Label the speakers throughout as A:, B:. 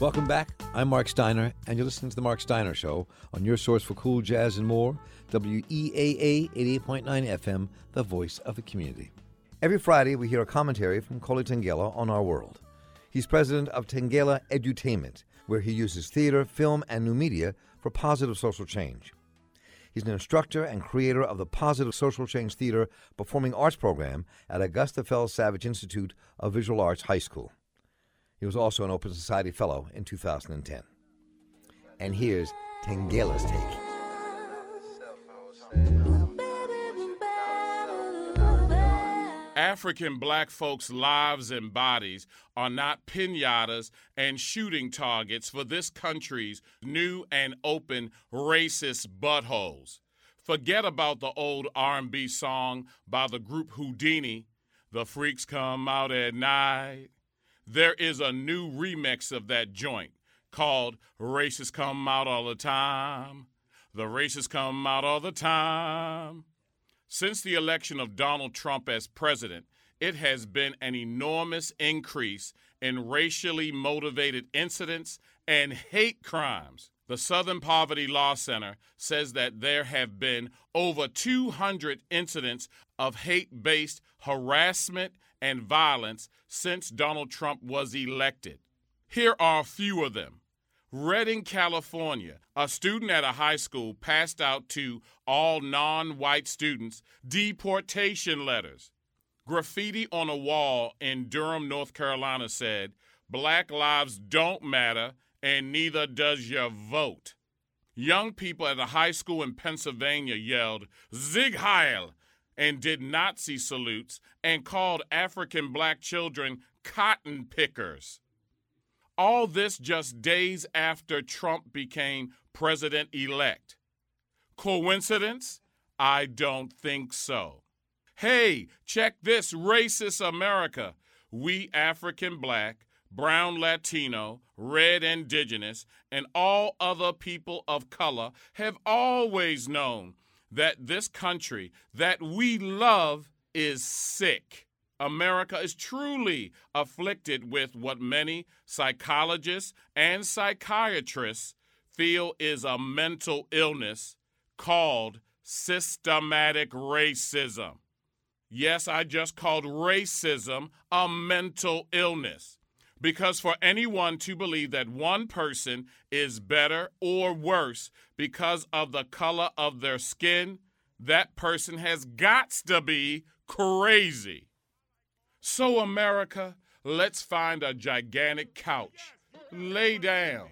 A: Welcome back. I'm Marc Steiner, and you're listening to The Marc Steiner Show on your source for cool jazz and more, WEAA 88.9 FM, the voice of the community. Every Friday, we hear a commentary from Koli Tengela on our world. He's president of Tengela Edutainment, where he uses theater, film, and new media for positive social change. He's an instructor and creator of the Positive Social Change Theater Performing Arts program at Augusta Fells Savage Institute of Visual Arts High School. He was also an Open Society Fellow in 2010. And here's Tengela's take.
B: African black folks' lives and bodies are not pinatas and shooting targets for this country's new and open racist buttholes. Forget about the old R&B song by the group Whodini, The Freaks Come Out at Night. There is a new remix of that joint called Racists Come Out All the Time. The racists come out all the time. Since the election of Donald Trump as president, it has been an enormous increase in racially motivated incidents and hate crimes. The Southern Poverty Law Center says that there have been over 200 incidents of hate based harassment and violence since Donald Trump was elected. Here are a few of them. Redding, California, a student at a high school passed out to all non white students deportation letters. Graffiti on a wall in Durham, North Carolina said, Black lives don't matter, and neither does your vote. Young people at a high school in Pennsylvania yelled, Sieg Heil, and did Nazi salutes and called African black children cotton pickers. All this just days after Trump became president elect. Coincidence? I don't think so. Hey, check this racist America. We African black, brown Latino, red indigenous, and all other people of color have always known that this country that we love is sick. America is truly afflicted with what many psychologists and psychiatrists feel is a mental illness called systematic racism. Yes, I just called racism a mental illness. Because for anyone to believe that one person is better or worse because of the color of their skin, that person has got to be crazy. So, America, let's find a gigantic couch, lay down,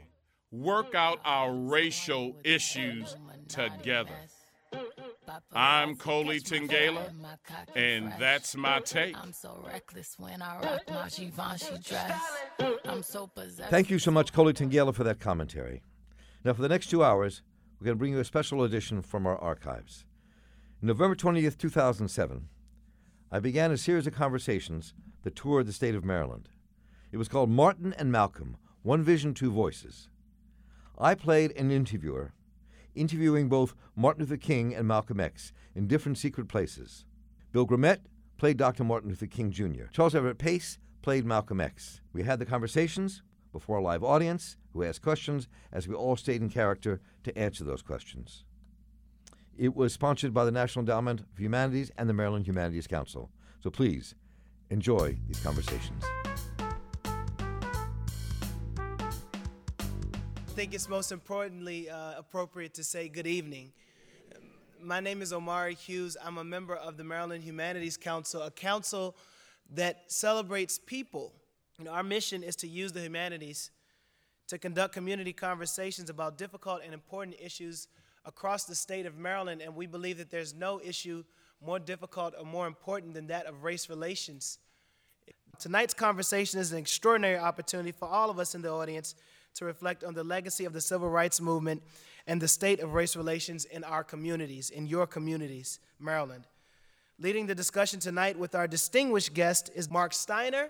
B: work out our racial issues together. I'm Koli Tengela, and that's my take.
C: i'm so reckless when i rock my Givenchy dress i'm so.
A: Thank you so much, Koli Tengela, for that commentary. Now, for the next two hours, we're going to bring you a special edition from our archives. November 20th, 2007, I began a series of conversations that toured the state of Maryland. It was called Martin and Malcolm One Vision, Two Voices. I played an interviewer, interviewing both Martin Luther King and Malcolm X in different secret places. Bill Grimmett played Dr. Martin Luther King Jr., Charles Everett Pace played Malcolm X. We had the conversations before a live audience who asked questions as we all stayed in character to answer those questions. It was sponsored by the National Endowment of Humanities and the Maryland Humanities Council. So please enjoy these conversations.
D: Think it's most importantly uh, appropriate to say good evening. My name is Omari Hughes. I'm a member of the Maryland Humanities Council, a council that celebrates people. You know, our mission is to use the humanities to conduct community conversations about difficult and important issues across the state of Maryland, and we believe that there's no issue more difficult or more important than that of race relations. Tonight's conversation is an extraordinary opportunity for all of us in the audience to reflect on the legacy of the civil rights movement and the state of race relations in our communities, in your communities, Maryland. Leading the discussion tonight with our distinguished guest is Marc Steiner.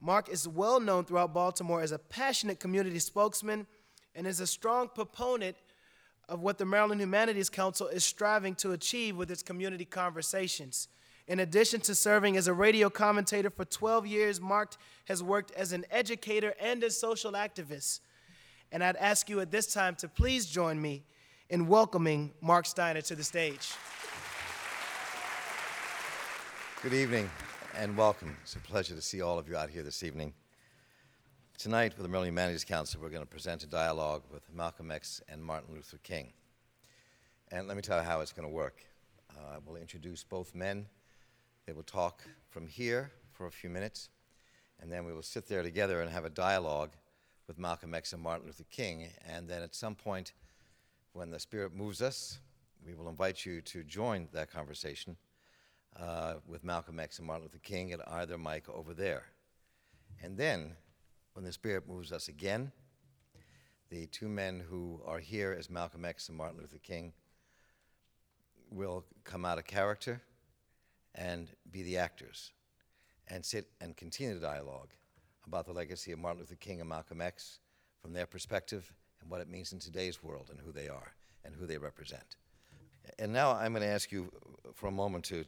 D: Marc is well known throughout Baltimore as a passionate community spokesman and is a strong proponent of what the Maryland Humanities Council is striving to achieve with its community conversations. In addition to serving as a radio commentator for 12 years, Marc has worked as an educator and a social activist. And I'd ask you at this time to please join me in welcoming Marc Steiner to the stage.
A: Good evening and welcome. It's a pleasure to see all of you out here this evening. Tonight, with the Maryland Humanities Council, we're going to present a dialogue with Malcolm X and Martin Luther King. And let me tell you how it's going to work. Uh, we'll introduce both men. They will talk from here for a few minutes, and then we will sit there together and have a dialogue with Malcolm X and Martin Luther King. And then at some point, when the Spirit moves us, we will invite you to join that conversation uh, with Malcolm X and Martin Luther King at either mic over there. And then, when the Spirit moves us again, the two men who are here as Malcolm X and Martin Luther King will come out of character and be the actors and sit and continue the dialogue about the legacy of Martin Luther King and Malcolm X from their perspective and what it means in today's world and who they are and who they represent. And now I'm going to ask you for a moment to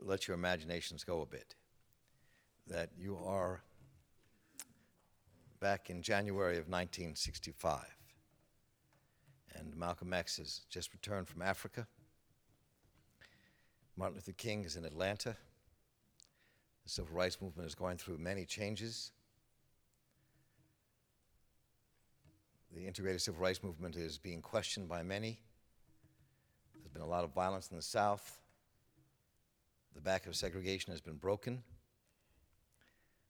A: let your imaginations go a bit. That you are back in January of 1965, and Malcolm X has just returned from Africa. Martin Luther King is in Atlanta. The civil rights movement is going through many changes. The integrated civil rights movement is being questioned by many. There's been a lot of violence in the South. The back of segregation has been broken.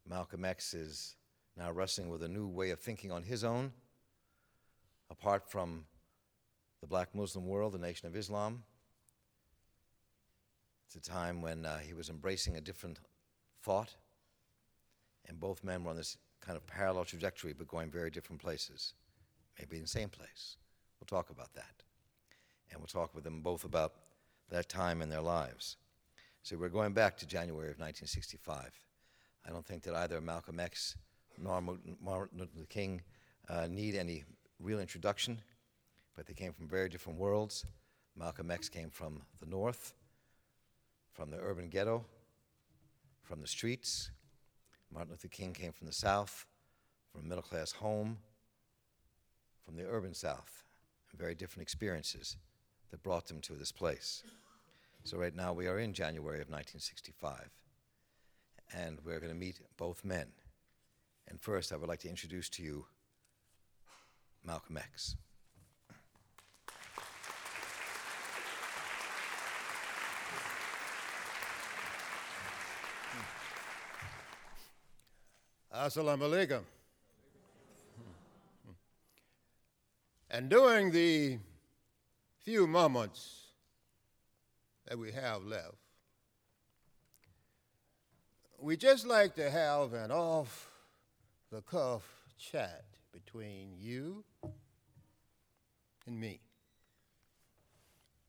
A: Malcolm X is now wrestling with a new way of thinking on his own, apart from the black Muslim world, the Nation of Islam. It's a time when uh, he was embracing a different thought, and both men were on this kind of parallel trajectory, but going very different places, maybe in the same place. We'll talk about that. And we'll talk with them both about that time in their lives. So we're going back to January of 1965. I don't think that either Malcolm X nor Martin Luther King uh, need any real introduction, but they came from very different worlds. Malcolm X came from the North, from the urban ghetto, from the streets. Martin Luther King came from the South, from a middle class home, from the urban South, very different experiences that brought them to this place. So, right now, we are in January of 1965, and we're going to meet both men. And first, I would like to introduce to you Malcolm X.
E: Assalamu alaikum. And during the few moments that we have left. We just like to have an off the cuff chat between you and me,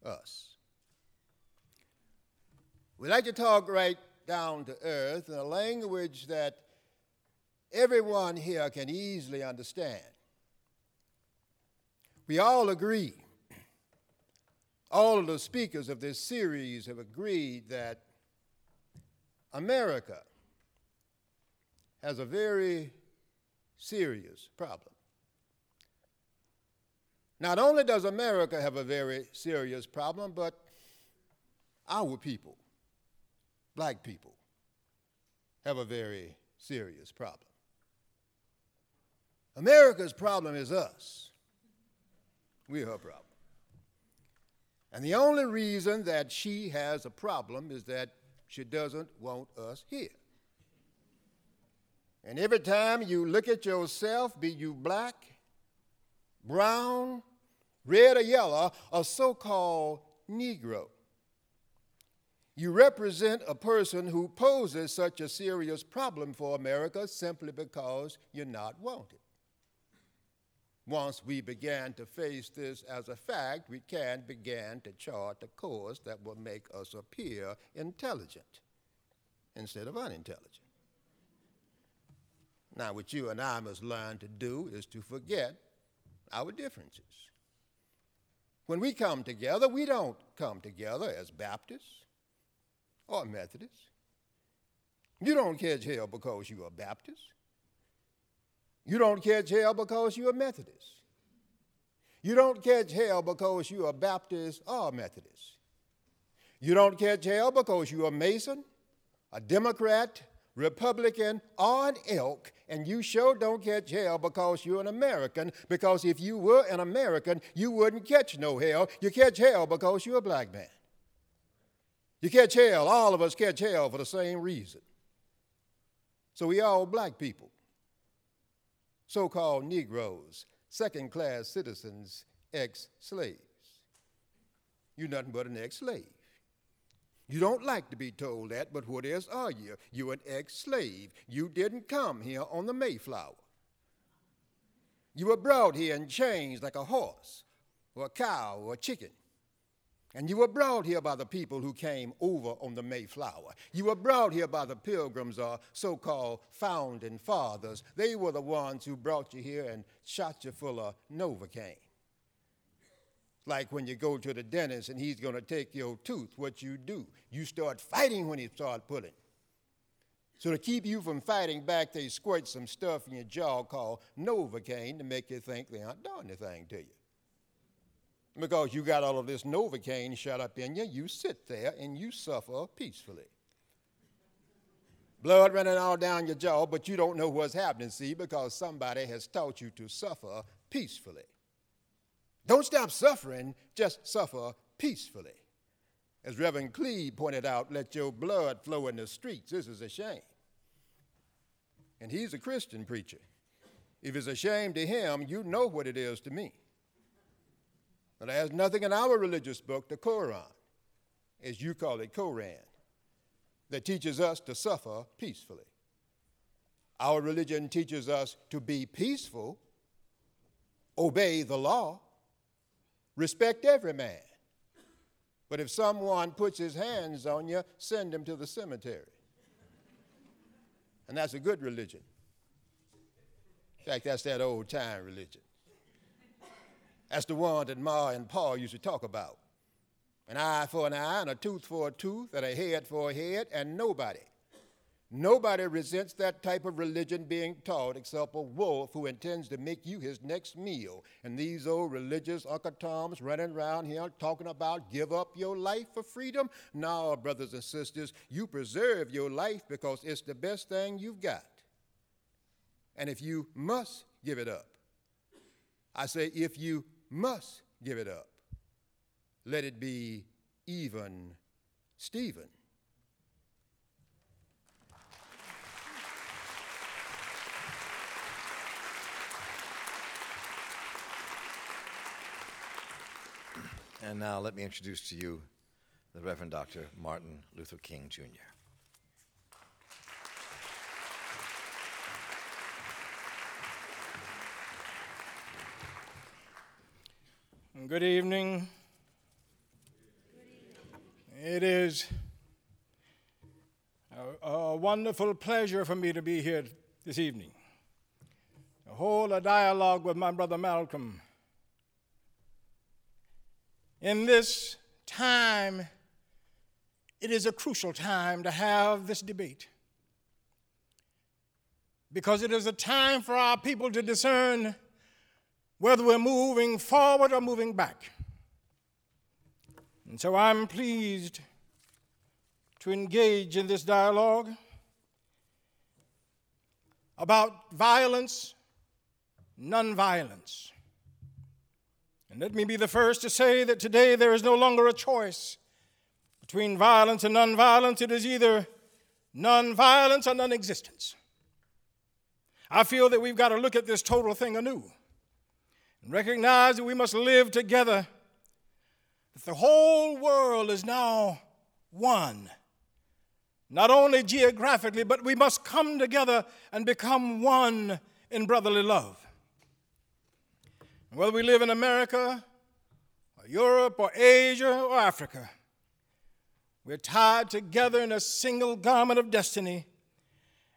E: us. We like to talk right down to earth in a language that everyone here can easily understand. We all agree all of the speakers of this series have agreed that America has a very serious problem. Not only does America have a very serious problem, but our people, black people, have a very serious problem. America's problem is us. We're her problem. And the only reason that she has a problem is that she doesn't want us here. And every time you look at yourself, be you black, brown, red, or yellow, a so called Negro, you represent a person who poses such a serious problem for America simply because you're not wanted. Once we began to face this as a fact, we can begin to chart a course that will make us appear intelligent instead of unintelligent. Now, what you and I must learn to do is to forget our differences. When we come together, we don't come together as Baptists. or Methodists. You don't catch hell because you're a Baptist. You don't catch hell because you're a Methodist. You don't catch hell because you're a Baptist or a Methodist. You don't catch hell because you're a Mason, a Democrat, Republican, or an elk, and you sure don't catch hell because you're an American, because if you were an American, you wouldn't catch no hell. You catch hell because you're a black man. You catch hell, all of us catch hell for the same reason. So we all black people, so called Negroes, second class citizens, ex slaves. You're nothing but an ex slave. You don't like to be told that, but what else are you? You're an ex slave. You didn't come here on the Mayflower. You were brought here in chains like a horse, or a cow, or a chicken. And you were brought here by the people who came over on the Mayflower. You were brought here by the pilgrims or so called founding fathers. They were the ones who brought you here and shot you full of Novocaine. Like when you go to the dentist and he's going to take your tooth, what you do? You start fighting when he starts pulling. So to keep you from fighting back, they squirt some stuff in your jaw called Novocaine to make you think they aren't doing anything to you. Because you got all of this Novocaine shut up in you, you sit there and you suffer peacefully. Blood running all down your jaw, but you don't know what's happening, see, because somebody has taught you to suffer peacefully. Don't stop suffering, just suffer peacefully. As Reverend Cleage pointed out, let your blood flow in the streets. This is a shame. And he's a Christian preacher. If it's a shame to him, you know what it is to me. There's nothing in our religious book, the Quran, as you call it, Koran, that teaches us to suffer peacefully. Our religion teaches us to be peaceful, obey the law, respect every man. But if someone puts his hands on you, send him to the cemetery. And that's a good religion. In fact, that's that old time religion. That's the one that Ma and Pa used to talk about. An eye for an eye, and a tooth for a tooth, and a head for a head, and nobody, nobody resents that type of religion being taught except a wolf who intends to make you his next meal. And these old religious Uncle Toms running around here talking about give up your life for freedom. No, brothers and sisters, you preserve your life because it's the best thing you've got. And if you must give it up, I say, if you must give it up. Let it be even Stephen.
A: And now let me introduce to you the Reverend Dr. Martin Luther King Jr.
F: Good evening. It is a, a, wonderful pleasure for me to be here this evening to hold a dialogue with my brother Malcolm. In this time, it is a crucial time to have this debate because it is a time for our people to discern whether we're moving forward or moving back. And so I'm pleased to engage in this dialogue about violence, nonviolence. And let me be the first to say that today there is no longer a choice between violence and nonviolence. It is either nonviolence or nonexistence. I feel that we've got to look at this total thing anew and recognize that we must live together, that the whole world is now one. Not only geographically, but we must come together and become one in brotherly love. Whether we live in America, or Europe, or Asia, or Africa, we're tied together in a single garment of destiny,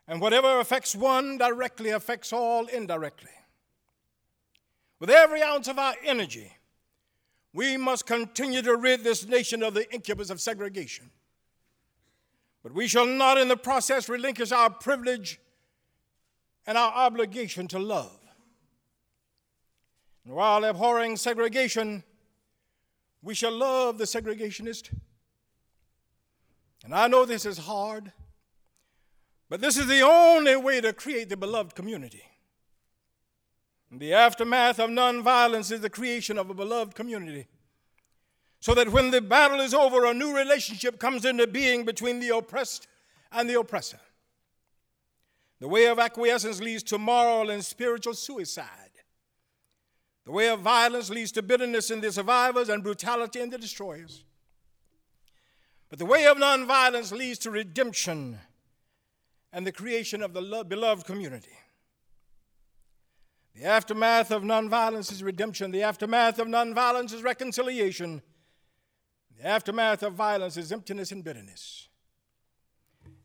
F: and whatever affects one directly affects all indirectly. With every ounce of our energy, we must continue to rid this nation of the incubus of segregation. But we shall not in the process relinquish our privilege and our obligation to love. And while abhorring segregation, we shall love the segregationist. And I know this is hard, but this is the only way to create the beloved community. The aftermath of nonviolence is the creation of a beloved community. So that when the battle is over, a new relationship comes into being between the oppressed and the oppressor. The way of acquiescence leads to moral and spiritual suicide. The way of violence leads to bitterness in the survivors and brutality in the destroyers. But the way of nonviolence leads to redemption and the creation of the beloved community. The aftermath of nonviolence is redemption. The aftermath of nonviolence is reconciliation. The aftermath of violence is emptiness and bitterness.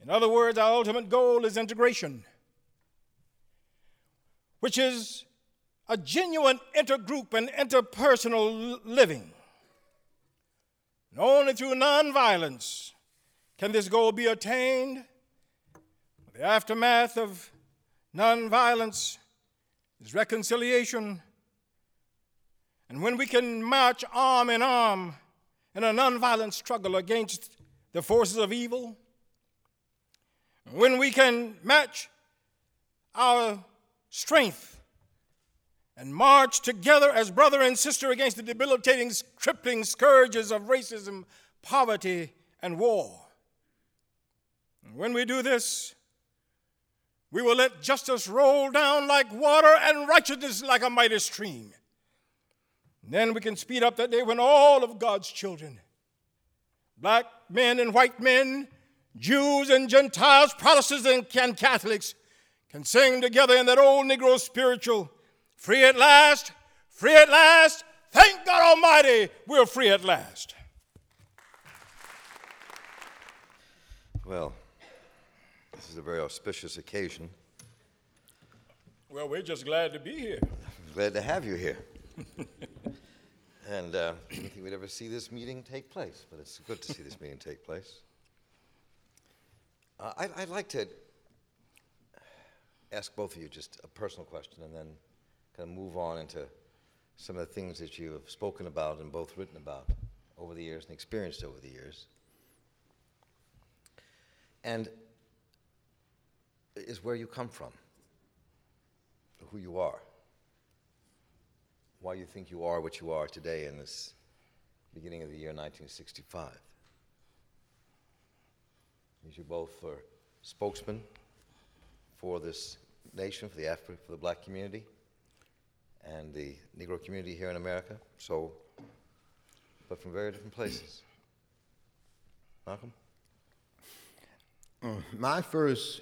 F: In other words, our ultimate goal is integration, which is a genuine intergroup and interpersonal living. And only through nonviolence can this goal be attained. The aftermath of nonviolence is reconciliation. And when we can march arm in arm in a nonviolent struggle against the forces of evil, when we can match our strength and march together as brother and sister against the debilitating, crippling scourges of racism, poverty, and war. When we do this, we will let justice roll down like water and righteousness like a mighty stream. And then we can speed up that day when all of God's children, black men and white men, Jews and Gentiles, Protestants and Catholics, can sing together in that old Negro spiritual free at last, free at last. Thank God Almighty, we're free at last.
A: Well, this is a very auspicious occasion.
F: Well, we're just glad to be here.
A: Glad to have you here. and uh, I didn't think we'd ever see this meeting take place, but it's good to see this meeting take place. Uh, I, I'd like to ask both of you just a personal question and then kind of move on into some of the things that you have spoken about and both written about over the years and experienced over the years. And is where you come from, who you are, why you think you are what you are today in this beginning of the year 1965. These you both are spokesmen for this nation, for the Afri- for the black community, and the Negro community here in America. So, but from very different places. Malcolm.
E: Mm, my first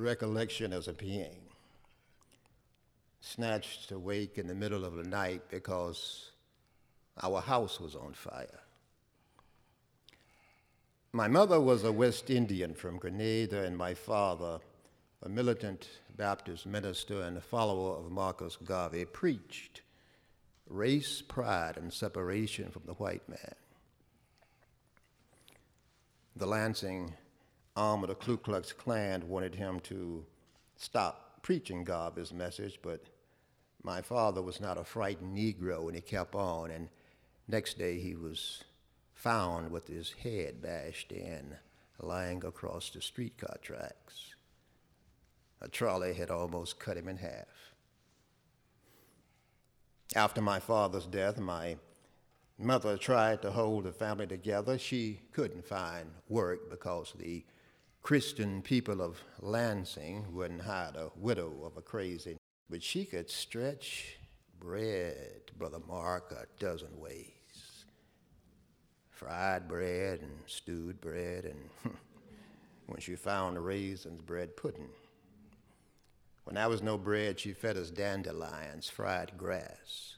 E: recollection as a being snatched awake in the middle of the night because our house was on fire. My mother was a West Indian from Grenada, and my father, a militant Baptist minister and a follower of Marcus Garvey, preached race, pride, and separation from the white man. The Lansing arm of the Ku Klux Klan wanted him to stop preaching Garvey's message, but my father was not a frightened Negro, and he kept on. And next day he was found with his head bashed in, lying across the streetcar tracks. A trolley had almost cut him in half. After my father's death, my mother tried to hold the family together. She couldn't find work because the Christian people of Lansing wouldn't hire a widow of a crazy, but she could stretch bread, Brother Marc, a dozen ways. Fried bread and stewed bread, and when she found the raisins, bread pudding. When there was no bread, she fed us dandelions, fried grass.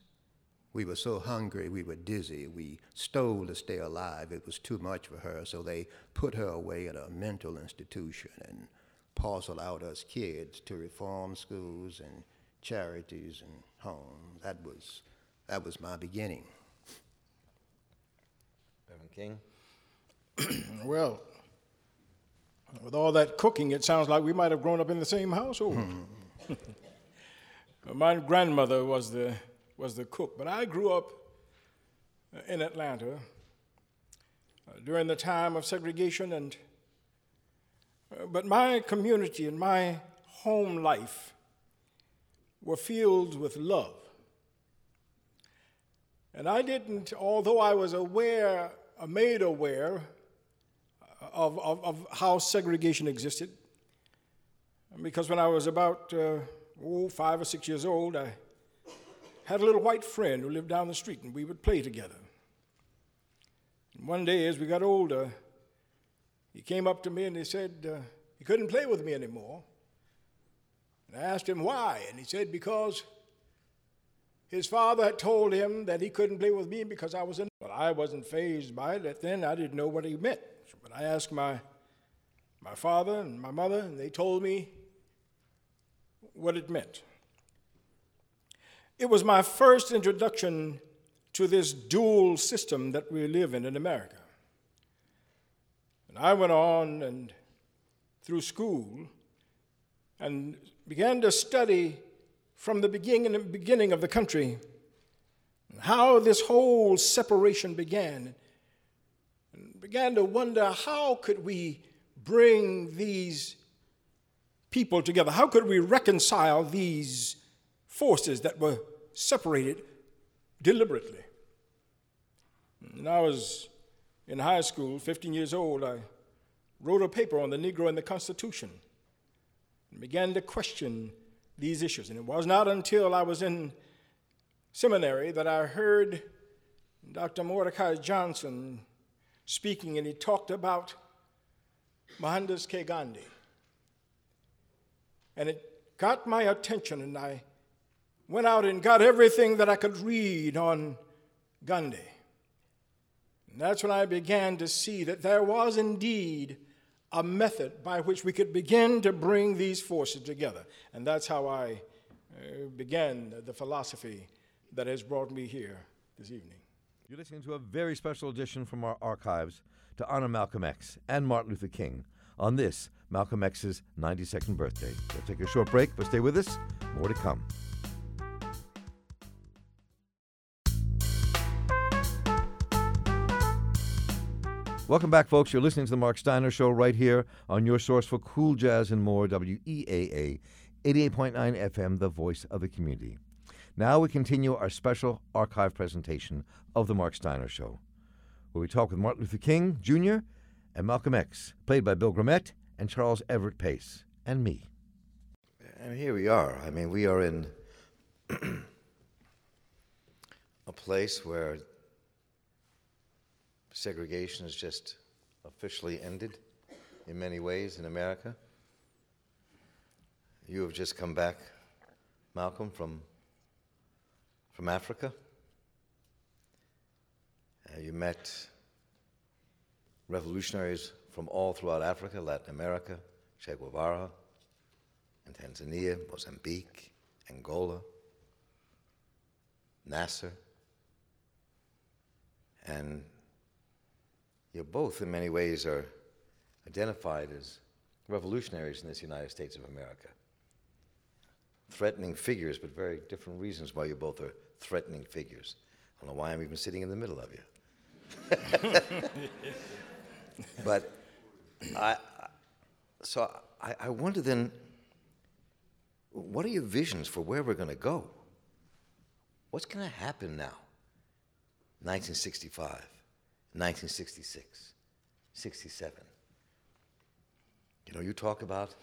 E: We were so hungry, we were dizzy. We stole to stay alive. It was too much for her, so they put her away in a mental institution and parceled out us kids to reform schools and charities and homes. That was, that was my beginning.
A: Reverend King?
F: well, With all that cooking, it sounds like we might have grown up in the same household. Mm-hmm. My grandmother was the, was the cook, but I grew up in Atlanta uh, during the time of segregation, and uh, but my community and my home life were filled with love. And I didn't, although I was aware, uh, made aware of, of, of how segregation existed, because when I was about uh, oh, five or six years old, I had a little white friend who lived down the street, and we would play together. And one day, as we got older, he came up to me and he said uh, he couldn't play with me anymore. And I asked him why, and he said because his father had told him that he couldn't play with me because I was in. Well, I wasn't fazed by it. Then I didn't know what he meant. But I asked my, my father and my mother, and they told me what it meant. It was my first introduction to this dual system that we live in in America. And I went on and through school and began to study from the beginning, beginning of the country how this whole separation began and began to wonder how could we bring these people together how could we reconcile these forces that were separated deliberately when i was in high school 15 years old i wrote a paper on the negro and the constitution and began to question these issues. And it was not until I was in seminary that I heard Dr. Mordecai Johnson speaking, and he talked about Mohandas K. Gandhi. And it got my attention, and I went out and got everything that I could read on Gandhi. And that's when I began to see that there was indeed a method by which we could begin to bring these forces together. And that's how I uh, began the philosophy that has brought me here this evening.
A: You're listening to a very special edition from our archives to honor Malcolm X and Martin Luther King on this, Malcolm X's 92nd birthday. We'll take a short break, but stay with us. More to come. Welcome back, folks. You're listening to the Marc Steiner Show right here on your source for cool jazz and more, WEAA 88.9 FM, the voice of the community. Now we continue our special archive presentation of the Marc Steiner Show, where we talk with Martin Luther King Jr. and Malcolm X, played by Bill Grommet and Charles Everett Pace, and me.
G: And here we are. I mean, we are in a place where segregation has just officially ended in many ways in America. You have just come back, Malcolm, from, from Africa. Uh, you met revolutionaries from all throughout Africa, Latin America, Che Guevara, in Tanzania, Mozambique, Angola, Nasser, and you both, in many ways, are identified as revolutionaries in this United States of America. Threatening figures, but very different reasons why you both are threatening figures. I don't know why I'm even sitting in the middle of you. but I, so I, I wonder then, what are your visions for where we're going to go? What's going to happen now? 1965. 1966, 67. You know, you talk about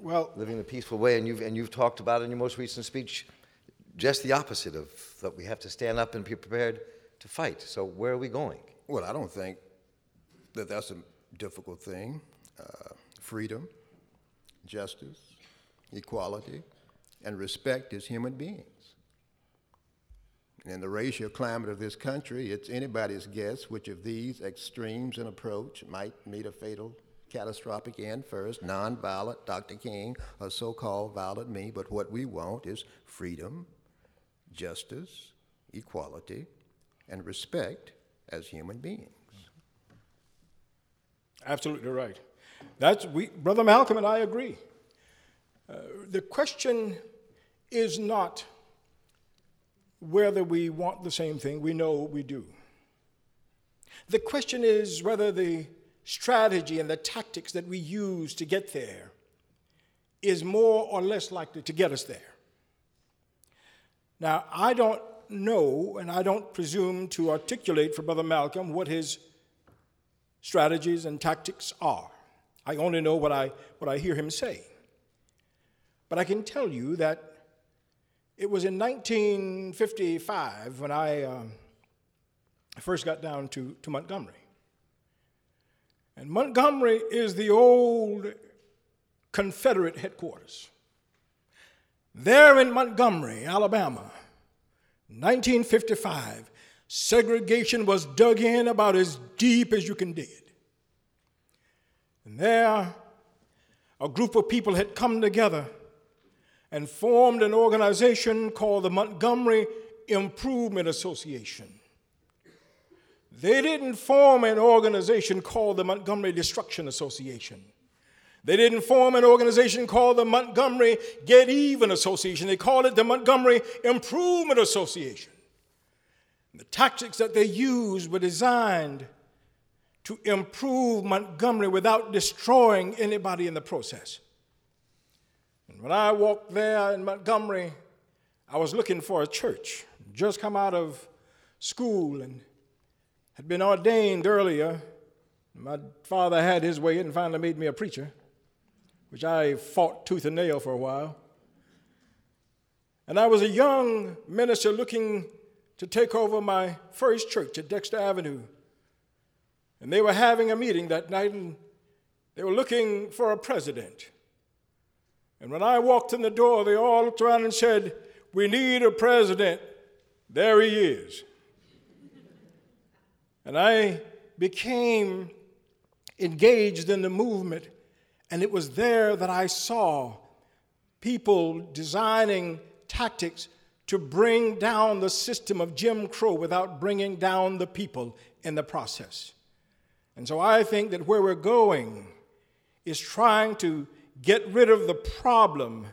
F: well,
G: living a peaceful way, and you've, and you've talked about in your most recent speech just the opposite of that we have to stand up and be prepared to fight. So, where are we going?
E: Well, I don't think that that's a difficult thing. Uh, freedom, justice, equality, and respect as human beings. In the racial climate of this country, it's anybody's guess which of these extremes in approach might meet a fatal, catastrophic end first nonviolent, Dr. King, or so called violent me. But what we want is freedom, justice, equality, and respect as human beings.
F: Absolutely right. That's we, Brother Malcolm and I agree. Uh, the question is not whether we want the same thing. We know we do. The question is whether the strategy and the tactics that we use to get there is more or less likely to get us there. Now, I don't know, and I don't presume to articulate for Brother Malcolm what his strategies and tactics are. I only know what I, what I hear him say. But I can tell you that it was in 1955 when I um, first got down to, to Montgomery. And Montgomery is the old Confederate headquarters. There in Montgomery, Alabama, 1955, segregation was dug in about as deep as you can dig it. And there, a group of people had come together and formed an organization called the Montgomery Improvement Association. They didn't form an organization called the Montgomery Destruction Association. They didn't form an organization called the Montgomery Get Even Association. They called it the Montgomery Improvement Association. The tactics that they used were designed to improve Montgomery without destroying anybody in the process. When I walked there in Montgomery, I was looking for a church, just come out of school and had been ordained earlier. My father had his way and finally made me a preacher, which I fought tooth and nail for a while. And I was a young minister looking to take over my first church at Dexter Avenue. And they were having a meeting that night and they were looking for a president. And when I walked in the door, they all looked around and said, We need a president. There he is. and I became engaged in the movement, and it was there that I saw people designing tactics to bring down the system of Jim Crow without bringing down the people in the process. And so I think that where we're going is trying to get rid of the problem,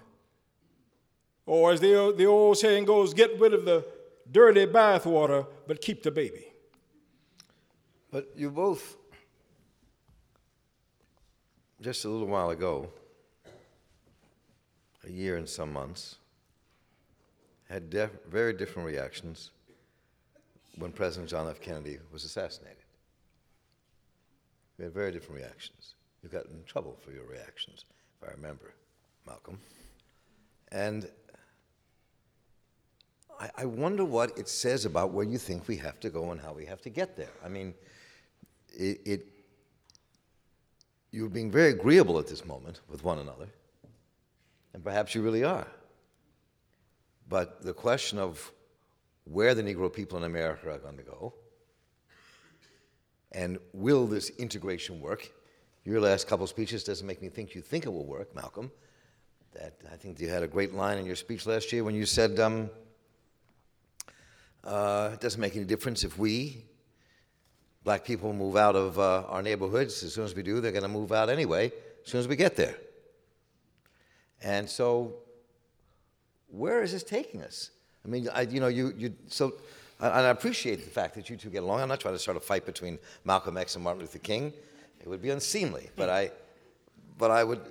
F: or as the, the old saying goes, get rid of the dirty bathwater, but keep the baby.
A: But you both, just a little while ago, a year and some months, had def- very different reactions when President John F. Kennedy was assassinated. We had very different reactions. You got in trouble for your reactions, if I remember, Malcolm. And I, I wonder what it says about where you think we have to go and how we have to get there. I mean, it, it you're being very agreeable at this moment with one another, and perhaps you really are. But the question of where the Negro people in America are going to go and will this integration work? Your last couple speeches doesn't make me think you think it will work, Malcolm. That I think you had a great line in your speech last year when you said um, uh, it doesn't make any difference if we, black people, move out of uh, our neighborhoods. As soon as we do, they're going to move out anyway, as soon as we get there. And so where is this taking us? I mean, I, you know, you, you so, and I appreciate the fact that you two get along. I'm not trying to start a fight between Malcolm X and Martin Luther King. It would be unseemly. But I, but I would,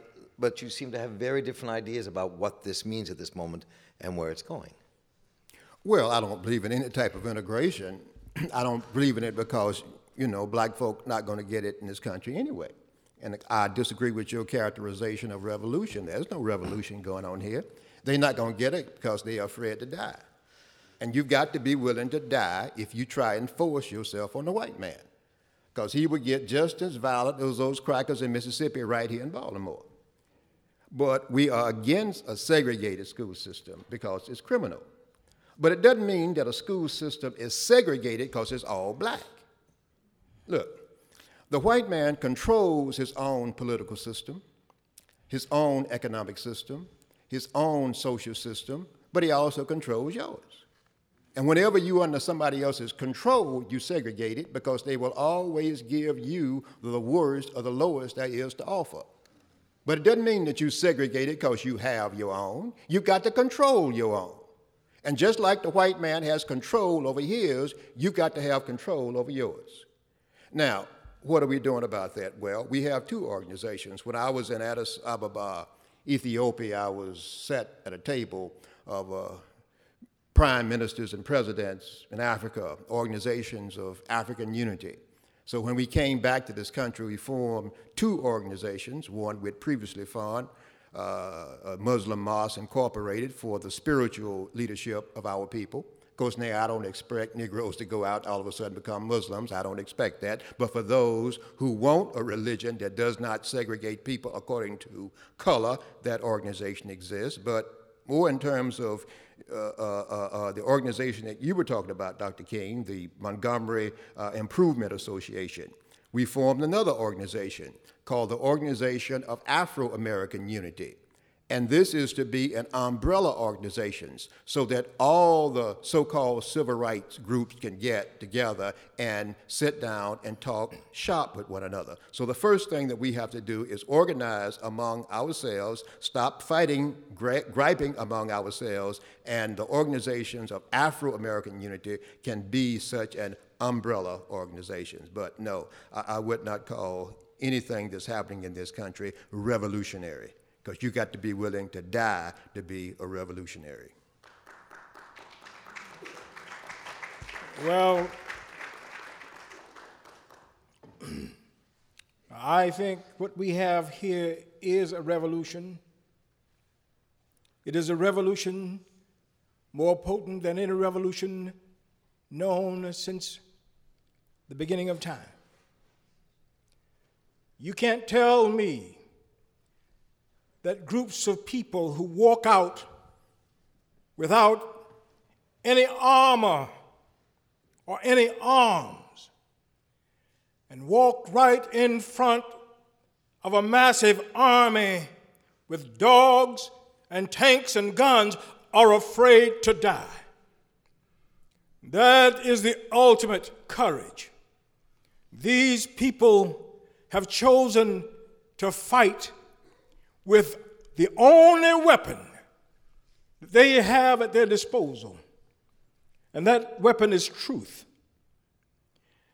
A: but you seem to have very different ideas about what this means at this moment and where it's going.
E: Well, I don't believe in any type of integration. I don't believe in it because, you know, black folk not going to get it in this country anyway. And I disagree with your characterization of revolution. There's no revolution going on here. They're not going to get it because they are afraid to die. And you've got to be willing to die if you try and force yourself on the white man. Because he would get just as violent as those crackers in Mississippi right here in Baltimore. But we are against a segregated school system because it's criminal. But it doesn't mean that a school system is segregated because it's all black. Look, the white man controls his own political system, his own economic system, his own social system, but he also controls yours. And whenever you're under somebody else's control, you segregate it because they will always give you the worst or the lowest there is to offer. But it doesn't mean that you segregate it because you have your own. You've got to control your own. And just like the white man has control over his, you've got to have control over yours. Now, what are we doing about that? Well, we have two organizations. When I was in Addis Ababa, Ethiopia, I was sat at a table of uh, prime ministers and presidents in Africa, organizations of African unity. So when we came back to this country, we formed two organizations, one we'd previously formed, uh, Muslim Mosque Incorporated for the spiritual leadership of our people. Of course, now I don't expect Negroes to go out all of a sudden become Muslims. I don't expect that. But for those who want a religion that does not segregate people according to color, that organization exists. But more in terms of Uh, uh, uh, the organization that you were talking about, Dr. King, the Montgomery Improvement Association. We formed another organization called the Organization of Afro American Unity. And this is to be an umbrella organization so that all the so-called civil rights groups can get together and sit down and talk shop with one another. So the first thing that we have to do is organize among ourselves, stop fighting, gri- griping among ourselves, and the organizations of Afro-American unity can be such an umbrella organizations. But no, I, I would not call anything that's happening in this country revolutionary because you got to be willing to die to be a revolutionary.
F: Well, I think what we have here is a revolution. It is a revolution more potent than any revolution known since the beginning of time. You can't tell me that groups of people who walk out without any armor or any arms and walk right in front of a massive army with dogs and tanks and guns are afraid to die. That is the ultimate courage. These people have chosen to fight with the only weapon they have at their disposal, and that weapon is truth.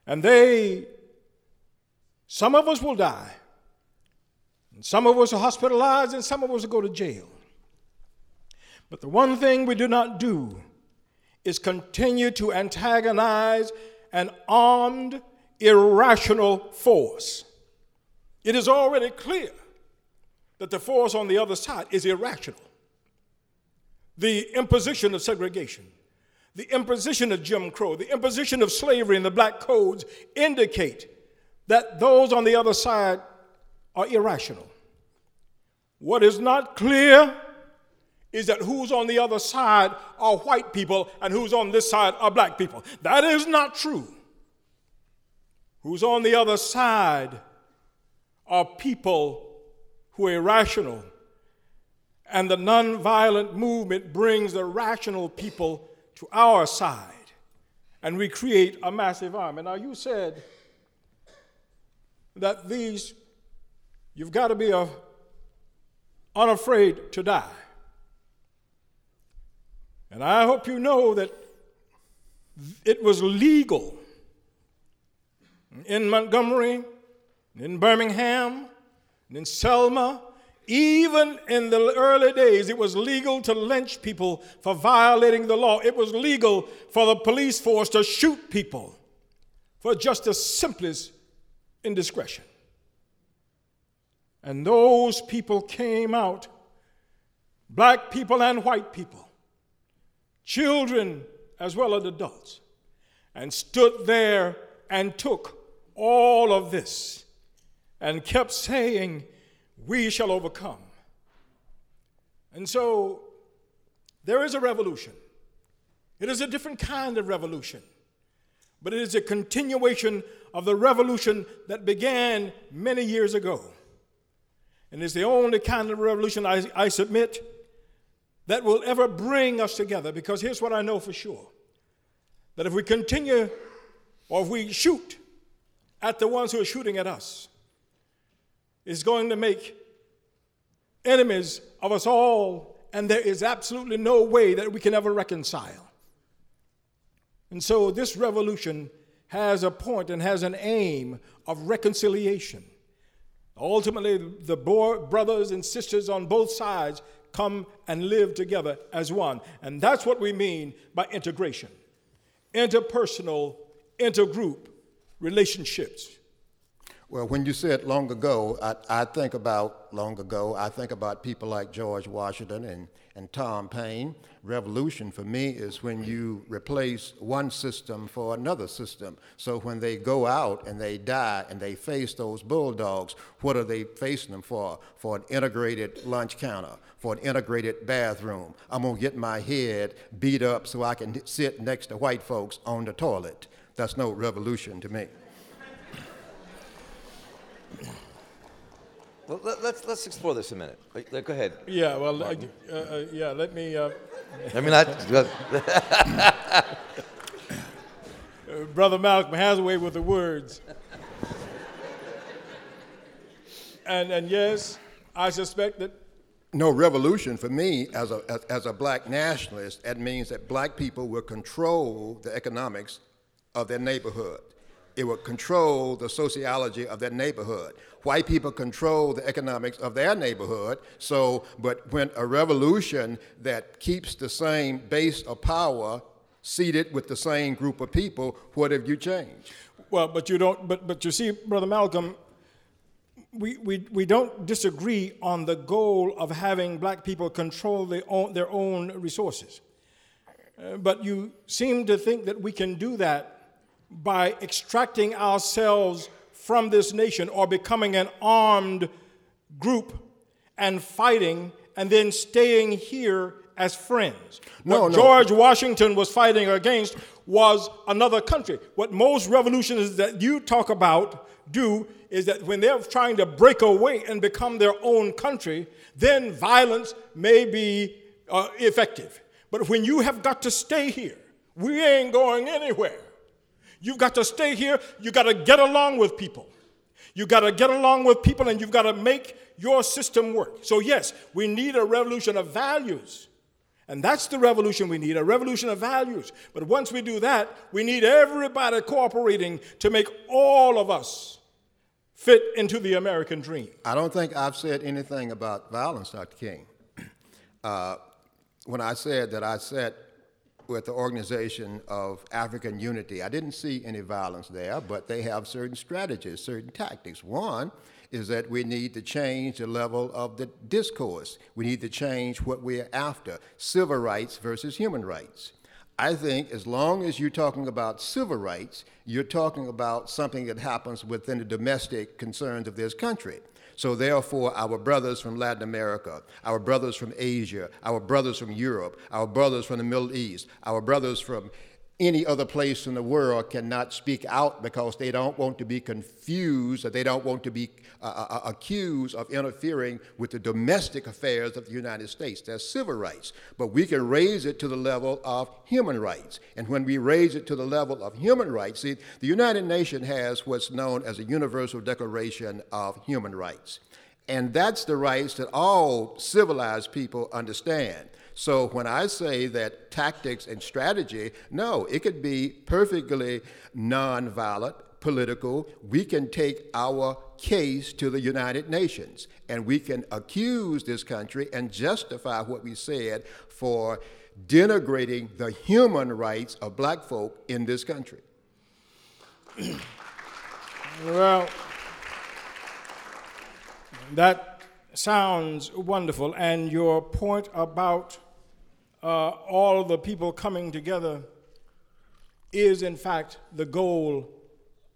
F: And they, some of us will die, and some of us are hospitalized, and some of us will go to jail. But the one thing we do not do is continue to antagonize an armed, irrational force. It is already clear that the force on the other side is irrational. The imposition of segregation, the imposition of Jim Crow, the imposition of slavery and the black codes indicate that those on the other side are irrational. What is not clear is that who's on the other side are white people and who's on this side are black people. That is not true. Who's on the other side are people who are irrational. And the nonviolent movement brings the rational people to our side. And we create a massive army. Now, you said that these, you've got to be a, unafraid to die. And I hope you know that it was legal in Montgomery, in Birmingham, and in Selma, even in the early days, it was legal to lynch people for violating the law. It was legal for the police force to shoot people for just the simplest indiscretion. And those people came out, black people and white people, children as well as adults, and stood there and took all of this and kept saying, We shall overcome. And so there is a revolution. It is a different kind of revolution, but it is a continuation of the revolution that began many years ago. And it's the only kind of revolution I, I submit that will ever bring us together because here's what I know for sure that if we continue or if we shoot at the ones who are shooting at us, it's going to make enemies of us all, and there is absolutely no way that we can ever reconcile. And so this revolution has a point and has an aim of reconciliation. Ultimately, the brothers and sisters on both sides come and live together as one. And that's what we mean by integration interpersonal, intergroup relationships.
E: Well, when you said long ago, I, I, think about long ago, I think about people like George Washington and, and Tom Paine. Revolution for me is when you replace one system for another system. So when they go out and they die and they face those bulldogs, what are they facing them for? For an integrated lunch counter, for an integrated bathroom. I'm going to get my head beat up so I can sit next to white folks on the toilet. That's no revolution to me.
A: Well, let, us let's, let's explore this a minute. Go ahead.
F: Yeah. Well, uh, uh, yeah. Let me. Uh,
A: let me not.
F: Brother Malcolm has a way with the words. and and yes, I suspect that.
E: No revolution for me as a as, as a black nationalist. That means that black people will control the economics of their neighborhood. It would control the sociology of that neighborhood. White people control the economics of their neighborhood. So, but when a revolution that keeps the same base of power seated with the same group of people, what have you changed?
F: Well, but you don't. But but you see, Brother Malcolm, we, we, we don't disagree on the goal of having black people control their own, their own resources. Uh, but you seem to think that we can do that by extracting ourselves from this nation or becoming an armed group and fighting and then staying here as friends. No, what no. George Washington was fighting against was another country. What most revolutionists that you talk about do is that when they're trying to break away and become their own country, then violence may be uh, effective. But when you have got to stay here, we ain't going anywhere. You've got to stay here. You've got to get along with people. You've got to get along with people and you've got to make your system work. So, yes, we need a revolution of values. And that's the revolution we need a revolution of values. But once we do that, we need everybody cooperating to make all of us fit into the American dream.
E: I don't think I've said anything about violence, Dr. King. Uh, when I said that I sat with the Organization of African Unity. I didn't see any violence there, but they have certain strategies, certain tactics. One is that we need to change the level of the discourse. We need to change what we're after civil rights versus human rights. I think as long as you're talking about civil rights, you're talking about something that happens within the domestic concerns of this country. So, therefore, our brothers from Latin America, our brothers from Asia, our brothers from Europe, our brothers from the Middle East, our brothers from any other place in the world cannot speak out because they don't want to be confused or they don't want to be uh, uh, uh, accused of interfering with the domestic affairs of the United States. That's civil rights. But we can raise it to the level of human rights. And when we raise it to the level of human rights, see, the United Nations has what's known as a Universal Declaration of Human Rights. And that's the rights that all civilized people understand. So when I say that tactics and strategy, no, it could be perfectly nonviolent, political. We can take our case to the United Nations and we can accuse this country and justify what we said for denigrating the human rights of black folk in this country.
F: well, that sounds wonderful. And your point about uh, all the people coming together is, in fact, the goal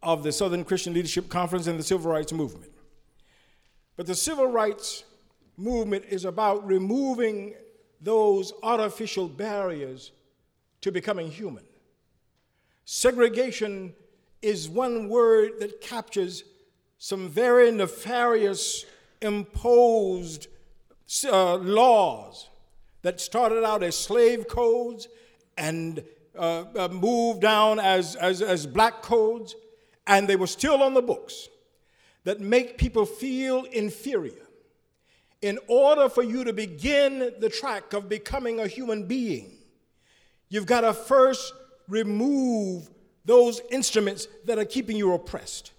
F: of the Southern Christian Leadership Conference and the Civil Rights Movement. But the Civil Rights Movement is about removing those artificial barriers to becoming human. Segregation is one word that captures some very nefarious imposed uh, laws that started out as slave codes and uh, uh, moved down as, as, as black codes, and they were still on the books that make people feel inferior. In order for you to begin the track of becoming a human being, you've got to first remove those instruments that are keeping you oppressed.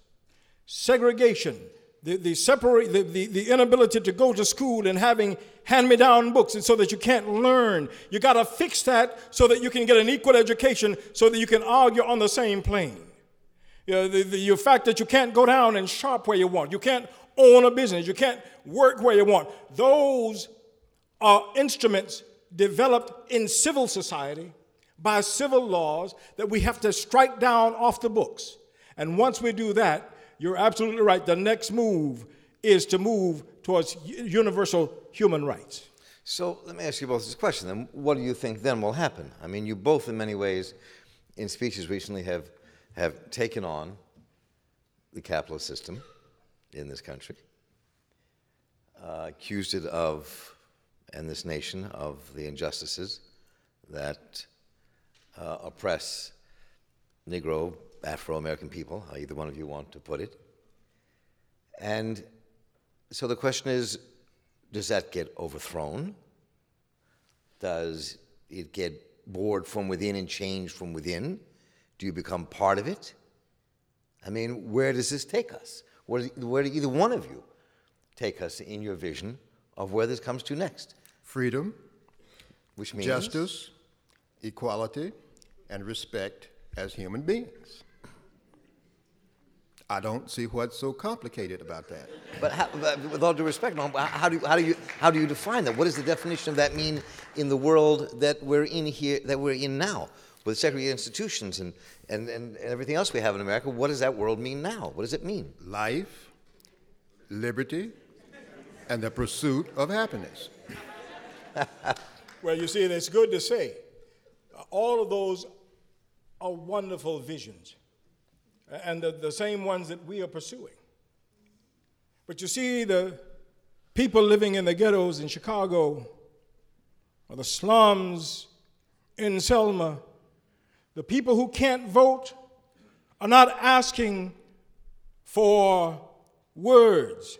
F: Segregation, the, the, separate, the, the, the inability to go to school and having hand-me-down books and so that you can't learn. You got to fix that so that you can get an equal education so that you can argue on the same plane. You know, the, the, the fact that you can't go down and shop where you want. You can't own a business. You can't work where you want. Those are instruments developed in civil society by civil laws that we have to strike down off the books. And once we do that, you're absolutely right. The next move is to move towards universal human rights.
A: So let me ask you both this question then. What do you think then will happen? I mean, you both, in many ways, in speeches recently, have, have taken on the capitalist system in this country, uh, accused it of, and this nation, of the injustices that uh, oppress Negro, Afro American people, how either one of you want to put it. And so the question is does that get overthrown? Does it get bored from within and changed from within? Do you become part of it? I mean, where does this take us? Where, where do either one of you take us in your vision of where this comes to next?
E: Freedom,
A: Which means
E: justice, equality, and respect as human beings. I don't see what's so complicated about that.
A: But, how, but with all due respect, Norm, how do, you, how, do you, how do you define that? What does the definition of that mean in the world that we're in here, that we're in now, with segregated institutions and, and, and everything else we have in America? What does that world mean now? What does it mean?
E: Life, liberty, and the pursuit of happiness.
F: Well, you see, it's good to say. All of those are wonderful visions, and the, the same ones that we are pursuing. But you see, the people living in the ghettos in Chicago, or the slums in Selma, the people who can't vote are not asking for words.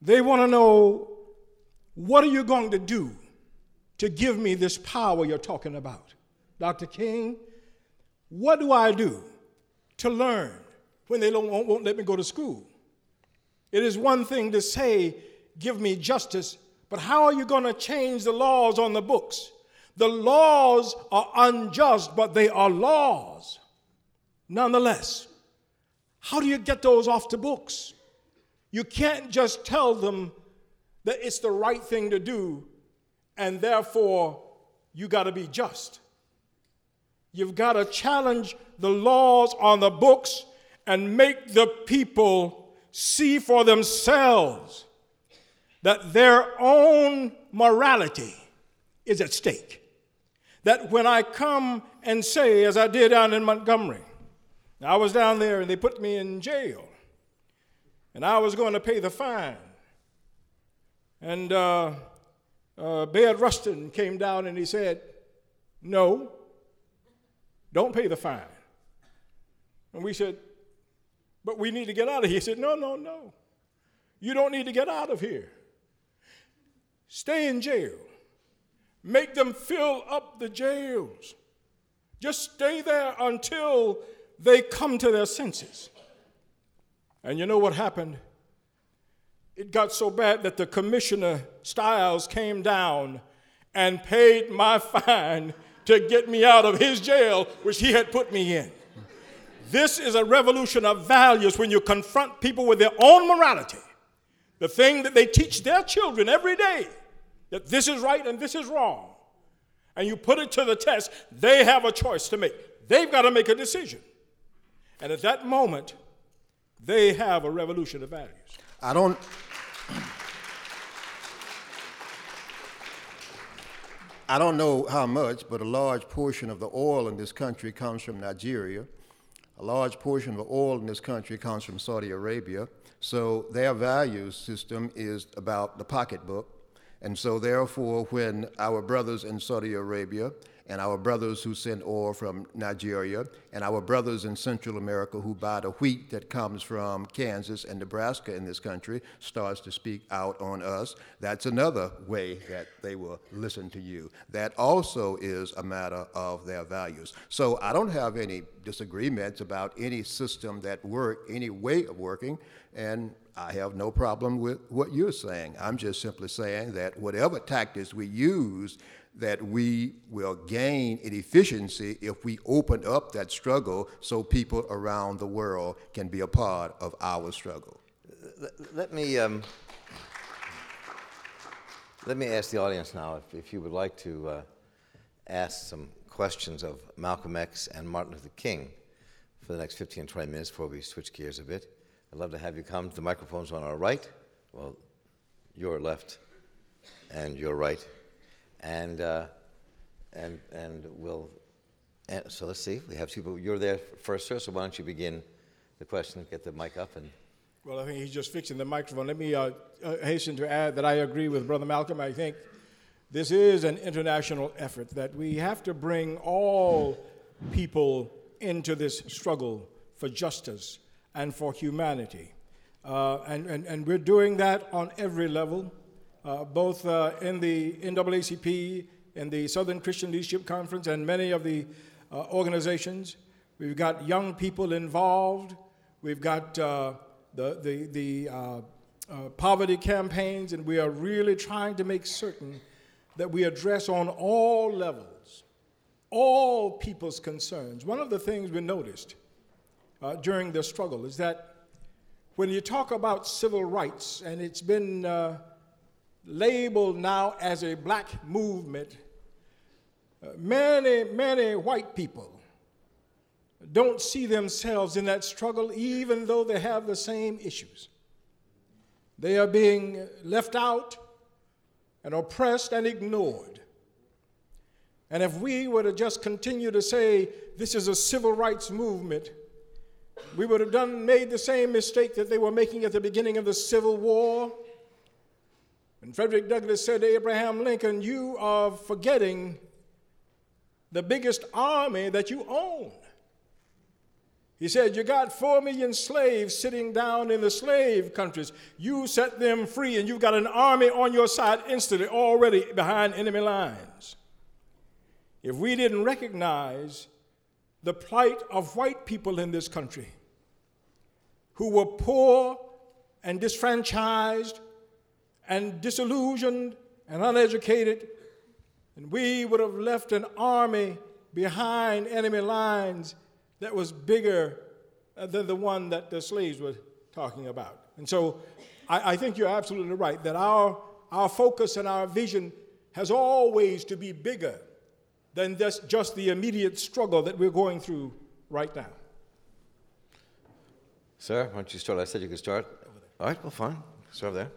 F: They want to know what are you going to do to give me this power you're talking about? Dr. King, what do I do to learn when they don't, won't, won't let me go to school? It is one thing to say, give me justice, but how are you going to change the laws on the books? The laws are unjust, but they are laws. Nonetheless, how do you get those off the books? You can't just tell them that it's the right thing to do and therefore you got to be just. You've got to challenge the laws on the books and make the people see for themselves that their own morality is at stake. That when I come and say, as I did down in Montgomery, I was down there and they put me in jail, and I was going to pay the fine. And uh, uh, Bayard Rustin came down and he said, No, don't pay the fine. And we said, But we need to get out of here. He said, No, no, no. You don't need to get out of here. Stay in jail. Make them fill up the jails. Just stay there until they come to their senses. And you know what happened? It got so bad that the commissioner Stiles came down and paid my fine to get me out of his jail, which he had put me in. This is a revolution of values when you confront people with their own morality, the thing that they teach their children every day that this is right and this is wrong. And you put it to the test, they have a choice to make. They've got to make a decision. And at that moment, they have a revolution of values.
E: I don't. I don't know how much, but a large portion of the oil in this country comes from Nigeria. A large portion of the oil in this country comes from Saudi Arabia. So their value system is about the pocketbook. And so, therefore, when our brothers in Saudi Arabia and our brothers who send oil from Nigeria, and our brothers in Central America who buy the wheat that comes from Kansas and Nebraska in this country starts to speak out on us. That's another way that they will listen to you. That also is a matter of their values. So I don't have any disagreements about any system that work, any way of working, and I have no problem with what you're saying. I'm just simply saying that whatever tactics we use, that we will gain in efficiency if we open up that struggle so people around the world can be a part of our struggle.
G: Let me, um, let me ask the audience now if, if you would like to uh, ask some questions of Malcolm X and Martin Luther King for the next 15 20 minutes before we switch gears a bit. I'd love to have you come to the microphones on our right, well, your left and your right. And, uh, and, and we'll, and so let's see, we have two people. You're there first, sir, so why don't you begin the question, get the mic up and.
F: Well, I think he's just fixing the microphone. Let me uh, uh, hasten to add that I agree with Brother Malcolm. I think this is an international effort that we have to bring all people into this struggle for justice and for humanity. Uh, and, and, and we're doing that on every level, both uh, in the NAACP, in the Southern Christian Leadership Conference, and many of the uh, organizations. We've got young people involved. We've got uh, the, the, the uh, poverty campaigns, and we are really trying to make certain that we address on all levels all people's concerns. One of the things we noticed uh, during the struggle is that when you talk about civil rights, and it's been uh, labeled now as a black movement, uh, many, many white people don't see themselves in that struggle, even though they have the same issues. They are being left out and oppressed and ignored. And if we were to just continue to say this is a civil rights movement, we would have done made the same mistake that they were making at the beginning of the Civil War. Frederick Douglass said to Abraham Lincoln, You are forgetting the biggest army that you own. He said, You got four million slaves sitting down in the slave countries. You set them free, and you've got an army on your side instantly, already behind enemy lines. If we didn't recognize the plight of white people in this country who were poor and disfranchised and disillusioned and uneducated, and we would have left an army behind enemy lines that was bigger uh, than the one that the slaves were talking about. And so I, I think you're absolutely right that our, our focus and our vision has always to be bigger than just, just the immediate struggle that we're going through right now.
G: Sir, why don't you start? I said you could start. All right, well, fine. Start there.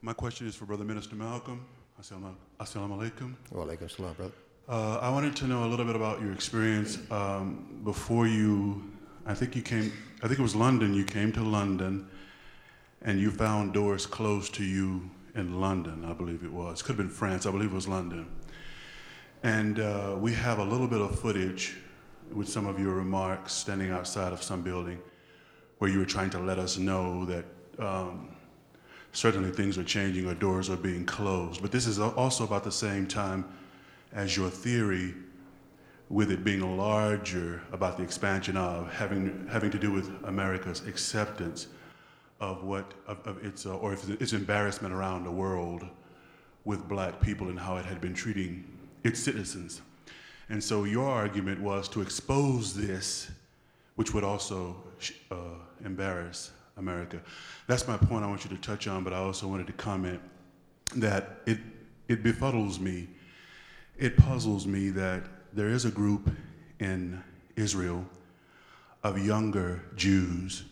H: My question is for Brother Minister Malcolm. Assalamu alaikum.
E: Wa alaikum salam, brother.
H: Uh, I wanted to know a little bit about your experience um, before you. I think you came. I think it was London. You came to London, and you found doors closed to you in London. I believe it was. Could have been France. I believe it was London. And uh, we have a little bit of footage with some of your remarks standing outside of some building where you were trying to let us know that um, certainly things are changing or doors are being closed. But this is also about the same time as your theory with it being larger about the expansion of having, having to do with America's acceptance of what of, of its uh, or its embarrassment around the world with black people and how it had been treating its citizens. And so your argument was to expose this, which would also uh, embarrass America. That's my point I want you to touch on, but I also wanted to comment that it, it befuddles me, it puzzles me that there is a group in Israel of younger Jews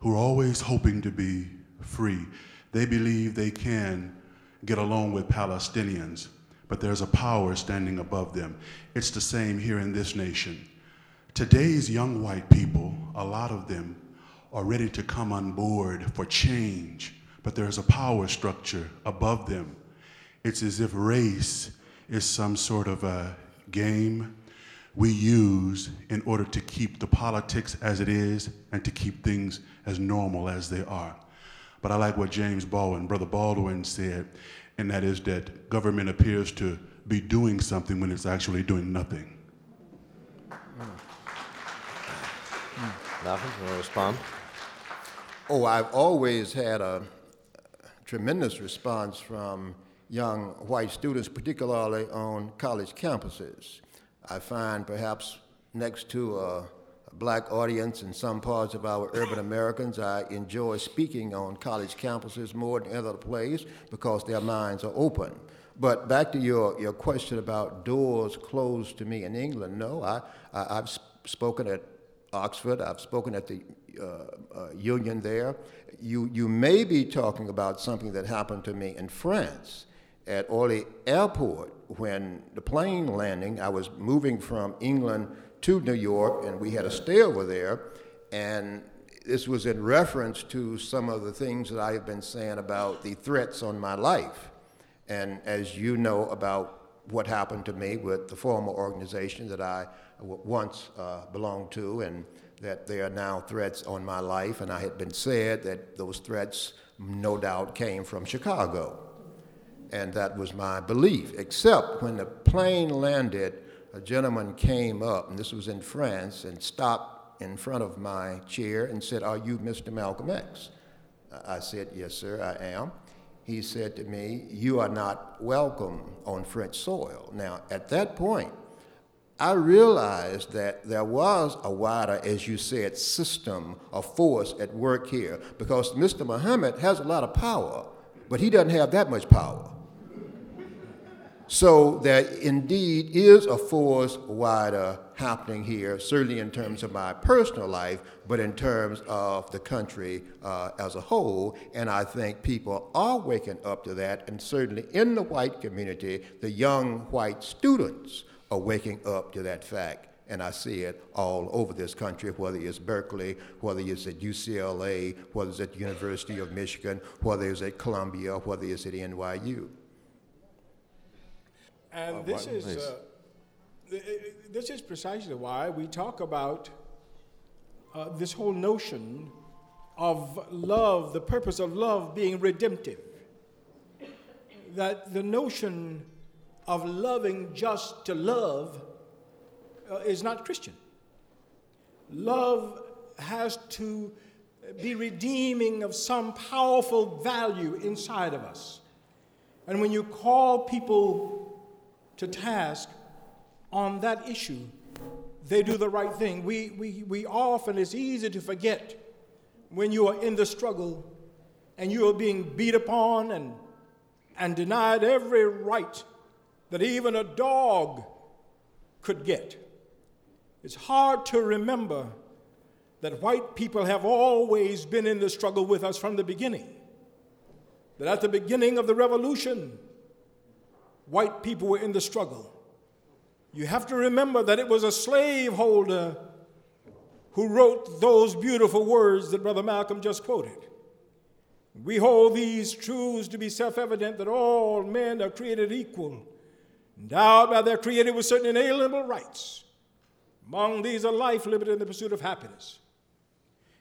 H: who are always hoping to be free. They believe they can get along with Palestinians but there's a power standing above them. It's the same here in this nation. Today's young white people, a lot of them, are ready to come on board for change, but there's a power structure above them. It's as if race is some sort of a game we use in order to keep the politics as it is and to keep things as normal as they are. But I like what James Baldwin, Brother Baldwin, said, and that is that government appears to be doing something when it's actually doing nothing. Hmm. Hmm.
G: Malcolm, you want to respond?
E: Oh, I've always had a tremendous response from young white students, particularly on college campuses. I find perhaps next to a, black audience in some parts of our urban Americans, I enjoy speaking on college campuses more than other places because their minds are open. But back to your, your question about doors closed to me in England, no, I, I, have spoken at Oxford, I've spoken at the union there. You, you may be talking about something that happened to me in France at Orly Airport when the plane landing, I was moving from England to New York, and we had a stay over there. And this was in reference to some of the things that I have been saying about the threats on my life. And as you know about what happened to me with the former organization that I once uh, belonged to, and that there are now threats on my life, and I had been said that those threats no doubt came from Chicago and that was my belief. Except when the plane landed, a gentleman came up, and this was in France, and stopped in front of my chair and said, Are you Mr. Malcolm X? I said, Yes, sir, I am. He said to me, You are not welcome on French soil. Now, at that point, I realized that there was a wider, as you said, system of force at work here because Mr. Muhammad has a lot of power, but he doesn't have that much power. So there indeed is a force wider happening here, certainly in terms of my personal life, but in terms of the country uh, as a whole. And I think people are waking up to that, and certainly in the white community, the young white students are waking up to that fact. And I see it all over this country, whether it's Berkeley, whether it's at UCLA, whether it's at the University of Michigan, whether it's at Columbia, whether it's at NYU.
F: And uh, this is uh, this is precisely why we talk about uh, this whole notion of love, the purpose of love being redemptive. That the notion of loving just to love uh, is not Christian. Love has to be redeeming of some powerful value inside of us. And when you call people to task on that issue, they do the right thing. We, we, we often, it's easy to forget when you are in the struggle and you are being beat upon and, and denied every right that even a dog could get. It's hard to remember that white people have always been in the struggle with us from the beginning. That at the beginning of the revolution, white people were in the struggle. You have to remember that it was a slaveholder who wrote those beautiful words that Brother Malcolm just quoted. We hold these truths to be self evident that all men are created equal, endowed by their Creator with certain inalienable rights. Among these are life, liberty, and the pursuit of happiness.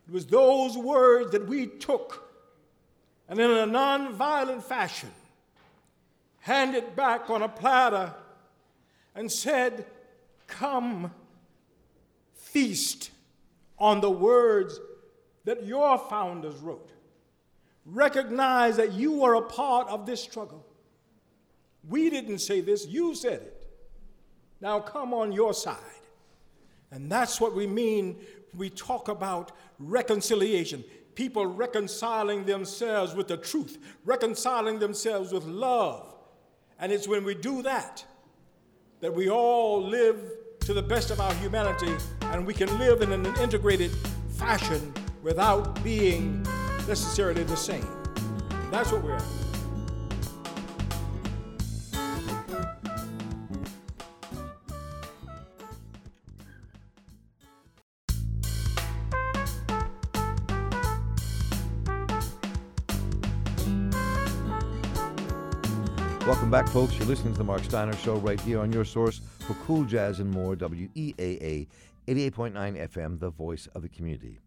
F: It was those words that we took and in a non-violent fashion handed back on a platter and said, Come, feast on the words that your founders wrote. Recognize that you are a part of this struggle. We didn't say this, you said it. Now come on your side. And that's what we mean we talk about reconciliation. People reconciling themselves with the truth, reconciling themselves with love, and it's when we do that that we all live to the best of our humanity and we can live in an integrated fashion without being necessarily the same. That's what we're at.
A: Welcome back, folks. You're listening to the Marc Steiner Show right here on your source for cool jazz and more, WEAA 88.9 FM, the voice of the community.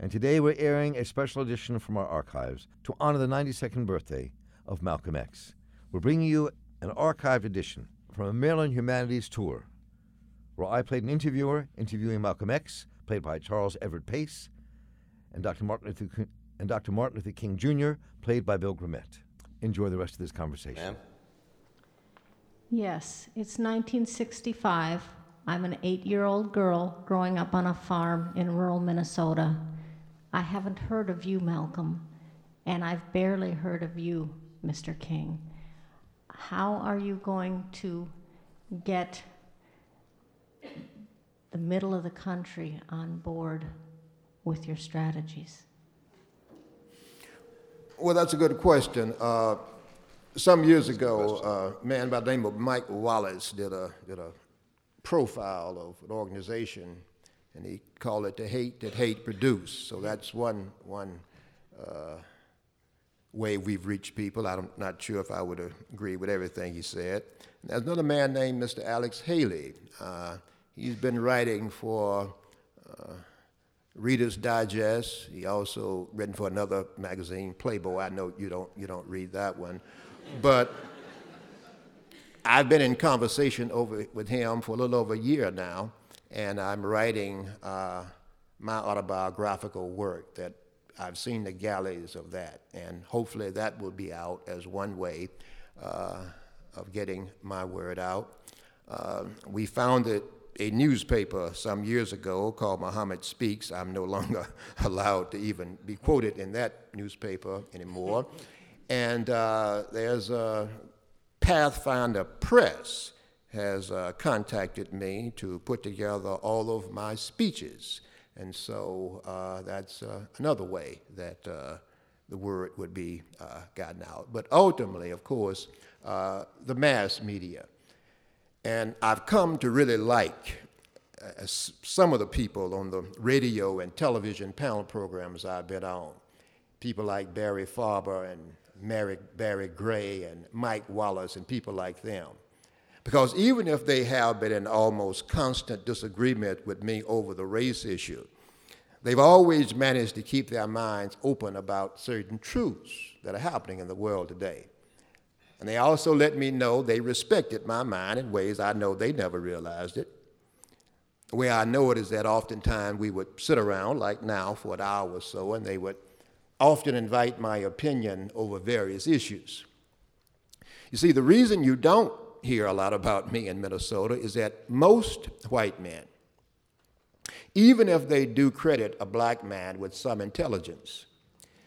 A: And today we're airing a special edition from our archives to honor the 92nd birthday of Malcolm X. We're bringing you an archived edition from a Maryland Humanities tour, where I played an interviewer interviewing Malcolm X, played by Charles Everett Pace, and Dr. Martin Luther, and Dr. Martin Luther King Jr., played by Bill Grimmett. Enjoy the rest of this conversation.
G: Ma'am?
I: Yes, it's 1965. I'm an eight year old girl growing up on a farm in rural Minnesota. I haven't heard of you, Malcolm, and I've barely heard of you, Mr. King. How are you going to get the middle of the country on board with your strategies?
E: Well, that's a good question. Uh, some years ago, a man by the name of Mike Wallace did a, did a profile of an organization, and he called it The Hate That Hate Produced. So that's one, one uh, way we've reached people. I'm not sure if I would agree with everything he said. And there's another man named Mr. Alex Haley. Uh, he's been writing for uh, Reader's Digest. He also written for another magazine, Playboy. I know you don't, you don't read that one. But I've been in conversation over with him for a little over a year now, and I'm writing uh, my autobiographical work that I've seen the galleys of that, and hopefully that will be out as one way uh, of getting my word out. Uh, we founded a newspaper some years ago called Muhammad Speaks. I'm no longer allowed to even be quoted in that newspaper anymore. And uh, there's a Pathfinder Press has uh, contacted me to put together all of my speeches. And so uh, that's uh, another way that uh, the word would be uh, gotten out. But ultimately, of course, the mass media. And I've come to really like some of the people on the radio and television panel programs I've been on. People like Barry Farber and Mary, Barry Gray and Mike Wallace and people like them. Because even if they have been in almost constant disagreement with me over the race issue, they've always managed to keep their minds open about certain truths that are happening in the world today. And they also let me know they respected my mind in ways I know they never realized it. The way I know it is that oftentimes we would sit around, like now, for an hour or so, and they would often invite my opinion over various issues. You see, the reason you don't hear a lot about me in Minnesota is that most white men, even if they do credit a black man with some intelligence,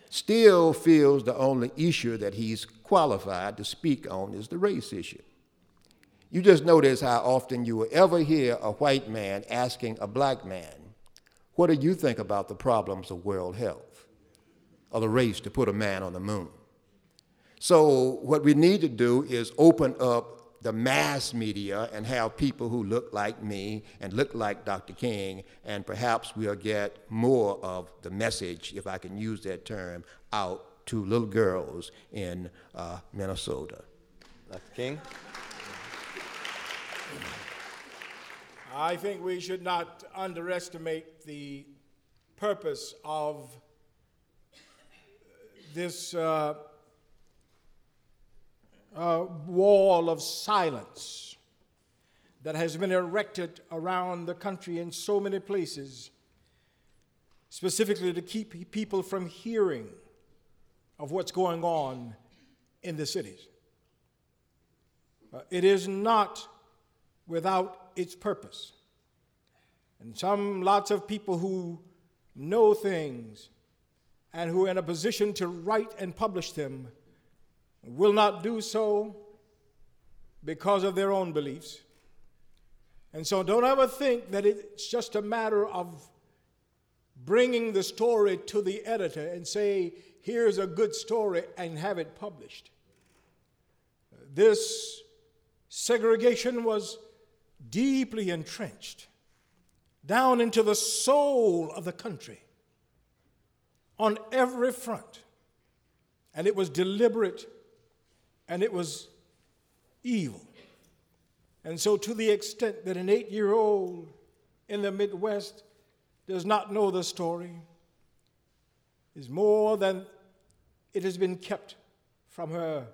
E: still feels the only issue that he's qualified to speak on is the race issue. You just notice how often you will ever hear a white man asking a black man, What do you think about the problems of world health? Of the race to put a man on the moon. So, what we need to do is open up the mass media and have people who look like me and look like Dr. King, and perhaps we'll get more of the message, if I can use that term, out to little girls in uh, Minnesota.
G: Dr. King?
F: I think we should not underestimate the purpose of this uh, uh, wall of silence that has been erected around the country in so many places, specifically to keep people from hearing of what's going on in the cities. Uh, it is not without its purpose. And some lots of people who know things and who are in a position to write and publish them will not do so because of their own beliefs. And so don't ever think that it's just a matter of bringing the story to the editor and say, here's a good story and have it published. This segregation was deeply entrenched down into the soul of the country on every front. And it was deliberate and it was evil. And so, to the extent that an eight year old in the Midwest does not know the story, is more than it has been kept from her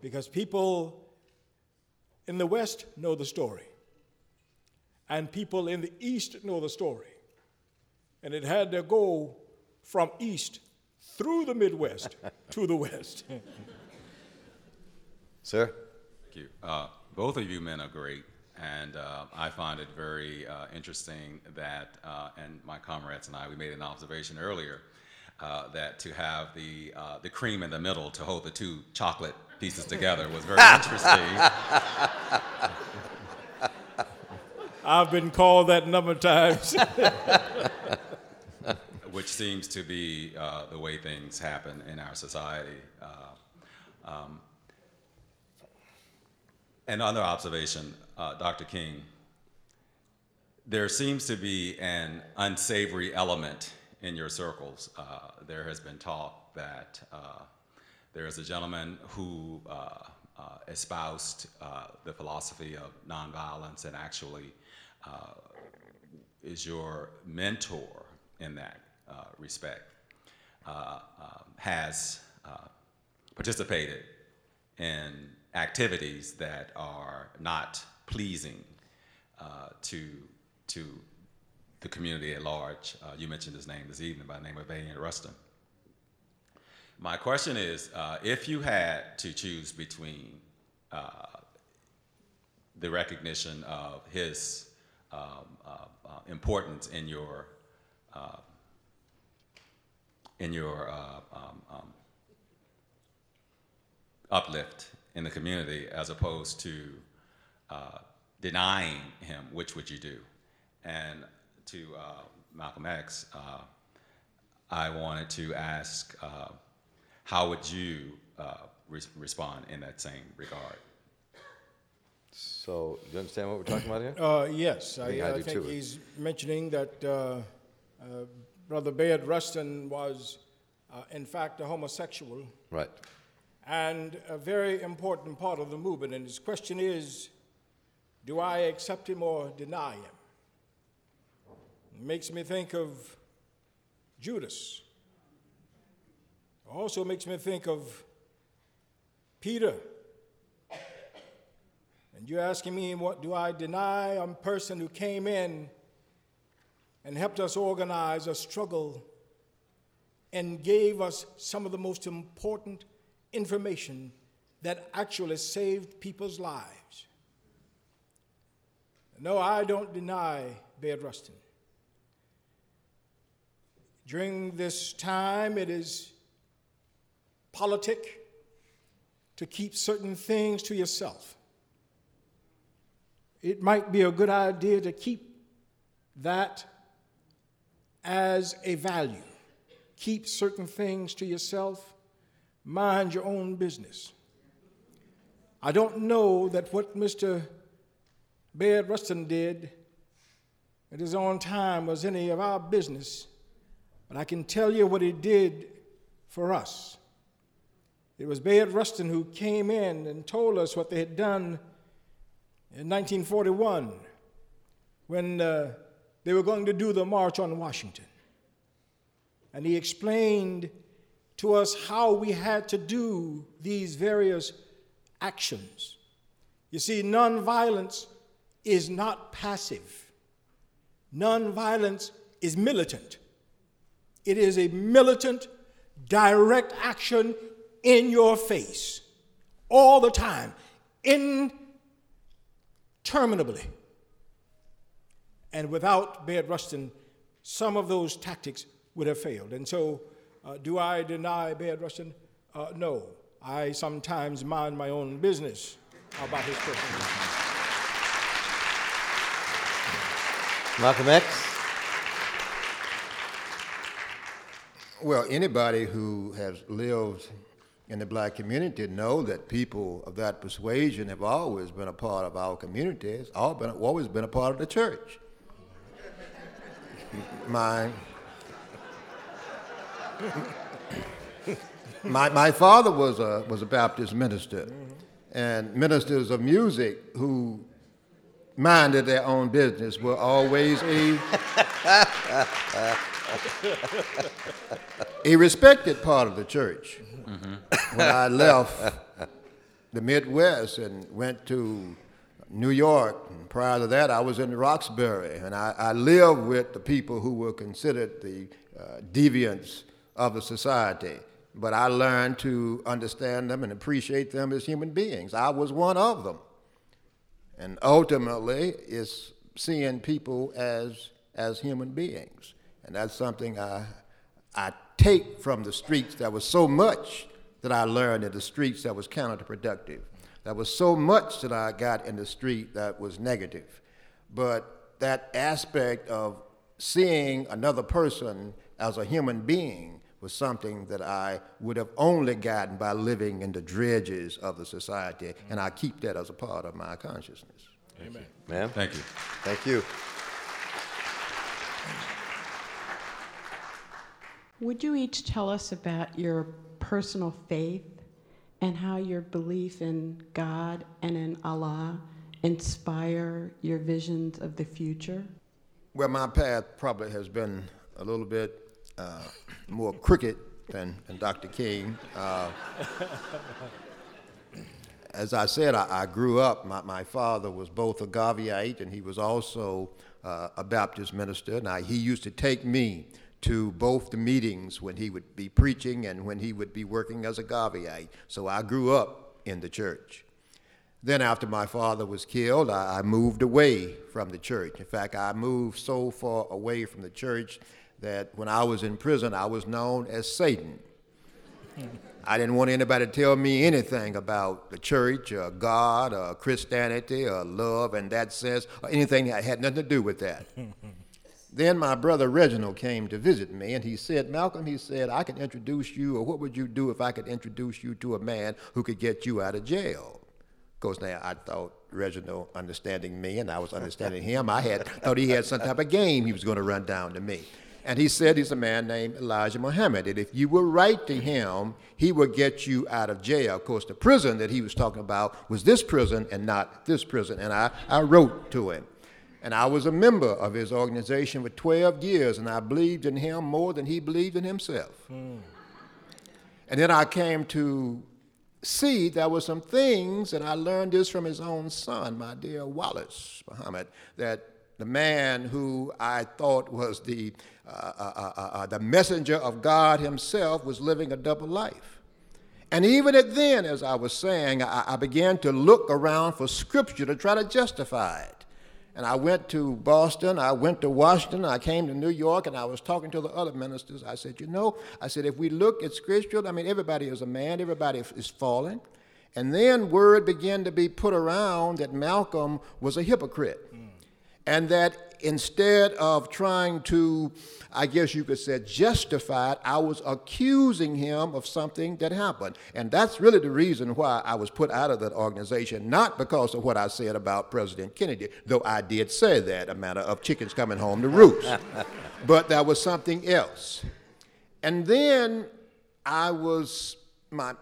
F: because people in the West know the story, and people in the East know the story. And it had to go from East through the Midwest to the West.
G: Sir?
J: Thank you. Uh, both of you men are great, and uh, I find it very uh, interesting that, uh, and my comrades and I, we made an observation earlier uh, that to have the uh, the cream in the middle to hold the two chocolate pieces together was very interesting.
F: I've been called that a number of times.
J: Which seems to be uh, the way things happen in our society. Uh, um, another observation, uh, Dr. King, there seems to be an unsavory element in your circles. Uh, there has been talk that uh, there is a gentleman who uh, espoused the philosophy of nonviolence and actually is your mentor in that respect, uh, um, has uh, participated in activities that are not pleasing to, to the community at large. you mentioned his name this evening by the name of Bayard Rustin. My question is, uh, if you had to choose between uh, the recognition of his um, uh, importance in your in your uh, um, um, uplift in the community as opposed to uh, denying him, which would you do? And to uh, Malcolm X, uh, I wanted to ask, uh, how would you uh, re- respond in that same regard?
G: So, do you understand what we're talking about here?
F: Uh, yes, I,
G: I,
F: I think
G: too.
F: he's mentioning that Brother Bayard Rustin was, uh, in fact, a homosexual.
G: Right.
F: And a very important part of the movement. And his question is do I accept him or deny him? It makes me think of Judas. Also makes me think of Peter. And you're asking me, what do I deny a person who came in and helped us organize a struggle and gave us some of the most important information that actually saved people's lives. No, I don't deny Bayard Rustin. During this time, it is politic to keep certain things to yourself. It might be a good idea to keep that as a value. Keep certain things to yourself, mind your own business. I don't know that what Mr. Bayard Rustin did at his own time was any of our business, but I can tell you what he did for us. It was Bayard Rustin who came in and told us what they had done in 1941 when uh, they were going to do the March on Washington. And he explained to us how we had to do these various actions. You see, nonviolence is not passive, nonviolence is militant. It is a militant, direct action in your face all the time, interminably. And without Bayard Rustin, some of those tactics would have failed. And so, uh, do I deny Bayard Rustin? Uh, no. I sometimes mind my own business about his person.
G: Malcolm X?
E: Well, anybody who has lived in the black community know that people of that persuasion have always been a part of our communities, all been, always been a part of the church my, my, my father was a, was a Baptist minister. and ministers of music who minded their own business were always a, a respected part of the church. Mm-hmm. When I left the Midwest and went to New York, and prior to that, I was in Roxbury, and I, I lived with the people who were considered the uh, deviants of the society. But I learned to understand them and appreciate them as human beings. I was one of them. And ultimately, it's seeing people as, as human beings. And that's something I, I take from the streets. There was so much that I learned in the streets that was counterproductive. There was so much that I got in the street that was negative. But that aspect of seeing another person as a human being was something that I would have only gotten by living in the dredges of the society, and I keep that as a part of my consciousness.
A: Amen. Ma'am?
J: Thank you.
A: Thank you.
K: Would you each tell us about your personal faith and how your belief in God and in Allah inspire your visions of the future?
E: Well, my path probably has been a little bit uh, more crooked than, than Dr. King. Uh, as I said, I, I grew up. My, my, father was both a Garveyite and he was also uh, a Baptist minister. Now, he used to take me to both the meetings when he would be preaching and when he would be working as a Garveyite. So I grew up in the church. Then, after my father was killed, I, I moved away from the church. In fact, I moved so far away from the church that when I was in prison, I was known as Satan. I didn't want anybody to tell me anything about the church or God or Christianity or love in that sense or anything that had nothing to do with that. then my brother Reginald came to visit me and he said, Malcolm, he said, I can introduce you, or what would you do if I could introduce you to a man who could get you out of jail? Of course, now I thought Reginald understanding me and I was understanding him. I had thought he had some type of game he was going to run down to me. And he said he's a man named Elijah Muhammad. And if you will write to him, he would get you out of jail. Of course, the prison that he was talking about was this prison and not this prison. And I, I wrote to him. And I was a member of his organization for 12 years, and I believed in him more than he believed in himself. Mm. And then I came to see there were some things, and I learned this from his own son, my dear Wallace Muhammad, that the man who I thought was the, uh uh, uh, uh, uh, the messenger of God himself was living a double life. And even at then, as I was saying, I, I began to look around for scripture to try to justify it. And I went to Boston, I went to Washington, I came to New York, and I was talking to the other ministers. I said, You know, I said, if we look at scripture, I mean, everybody is a man, everybody is fallen. And then word began to be put around that Malcolm was a hypocrite. Mm and that instead of trying to, I guess you could say, justify it, I was accusing him of something that happened. And that's really the reason why I was put out of that organization, not because of what I said about President Kennedy, though I did say that, a matter of chickens coming home to roost. but that was something else. And then I was, my,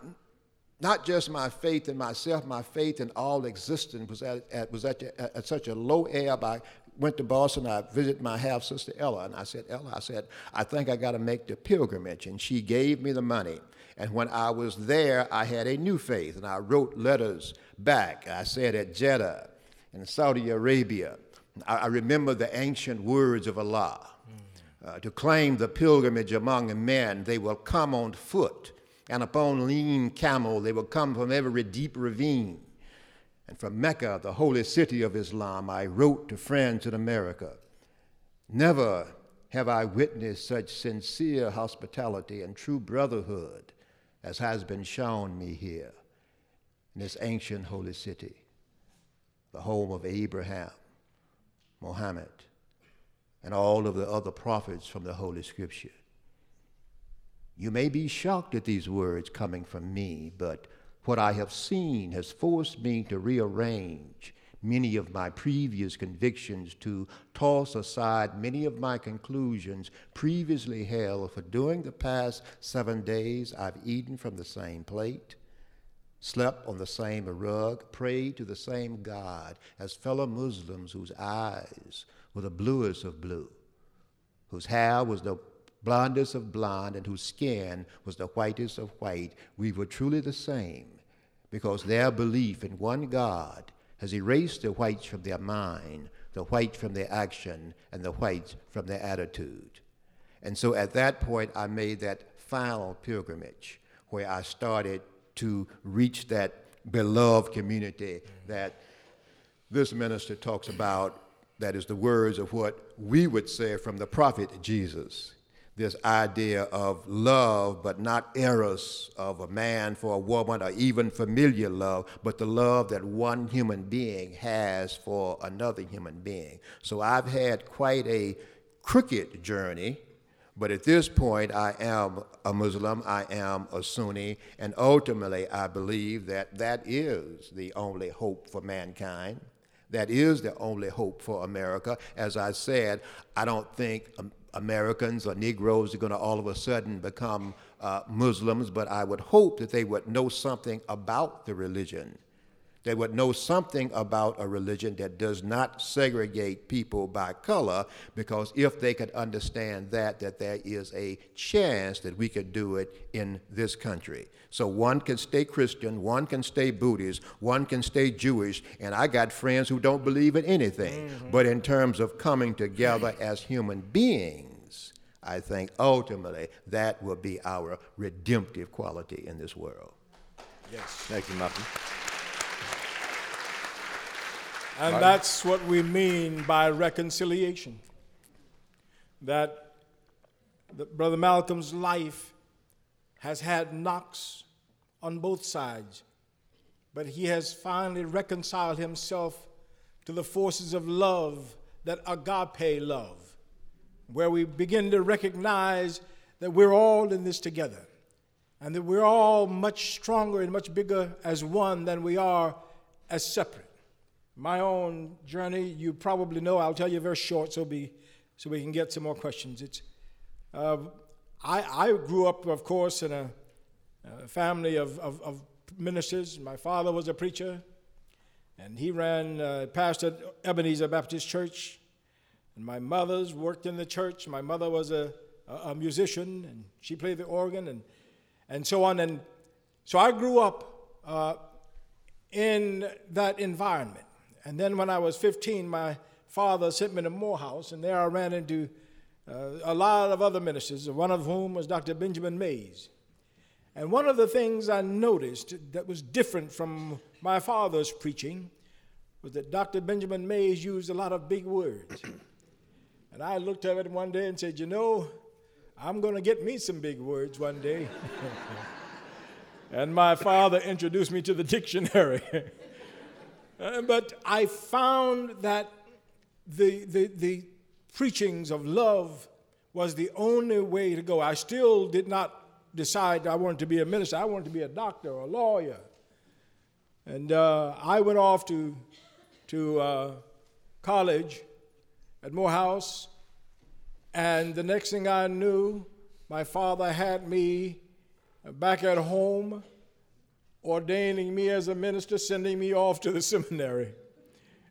E: not just my faith in myself, my faith in all existence was at, at was at, at, such a low ebb. I went to Boston. I visited my half sister Ella, and I said, Ella, I said, I think I got to make the pilgrimage, and she gave me the money. And when I was there, I had a new faith, and I wrote letters back. I said at Jeddah in Saudi Arabia, I, I remember the ancient words of Allah. Uh, to claim the pilgrimage among men, they will come on foot and upon lean camel they will come from every deep ravine. And from Mecca, the holy city of Islam, I wrote to friends in America Never have I witnessed such sincere hospitality and true brotherhood as has been shown me here in this ancient holy city, the home of Abraham, Mohammed, and all of the other prophets from the Holy Scripture. You may be shocked at these words coming from me, but what I have seen has forced me to rearrange many of my previous convictions, to toss aside many of my conclusions previously held, for during the past seven days I've eaten from the same plate, slept on the same rug, prayed to the same God as fellow Muslims whose eyes were the bluest of blue, whose hair was the blondest of blonde, and whose skin was the whitest of white. We were truly the same because their belief in one God has erased the whites from their mind, the whites from their action, and the whites from their attitude. And so at that point, I made that final pilgrimage where I started to reach that beloved community that this minister talks about. That is the words of what we would say from the prophet Jesus. This idea of love, but not eros of a man for a woman or even familiar love, but the love that one human being has for another human being. So I've had quite a crooked journey but at this point, I am a Muslim, I am a Sunni, and ultimately I believe that that is the only hope for mankind. That is the only hope for America. As I said, I don't think um, Americans or Negroes are going to all of a sudden become uh, Muslims, but I would hope that they would know something about the religion they would know something about a religion that does not segregate people by color, because if they could understand that, that there is a chance that we could do it in this country. So one can stay Christian, one can stay Buddhist, one can stay Jewish, and I got friends who don't believe in anything. Mm-hmm. But in terms of coming together as human beings, I think ultimately that will be our redemptive quality in this world.
A: Yes. Thank you, Malcolm.
F: And that's what we mean by reconciliation. That Brother Malcolm's life has had knocks on both sides, but he has finally reconciled himself to the forces of love, that agape love, where we begin to recognize that we're all in this together and that we're all much stronger and much bigger as one than we are as separate my own journey, you probably know. I'll tell you very short, so be so we can get some more questions. It's uh, I, I grew up, of course, in a, a family of, of, of, ministers. My father was a preacher, and he ran uh, pastored Ebenezer Baptist Church. And my mother's worked in the church. My mother was a, a, a musician, and she played the organ, and and so on. And so I grew up uh, in that environment. And then when I was 15, my father sent me to Morehouse, and there I ran into uh, a lot of other ministers, one of whom was Dr. Benjamin Mays. And one of the things I noticed that was different from my father's preaching was that Dr. Benjamin Mays used a lot of big words. And I looked at it one day and said, You know, I'm going to get me some big words one day. and my father introduced me to the dictionary. Uh, but I found that the, the, the preachings of love was the only way to go. I still did not decide I wanted to be a minister. I wanted to be a doctor or a lawyer. And uh, I went off to, to uh, college at Morehouse. And the next thing I knew, my father had me back at home ordaining me as a minister, sending me off to the seminary,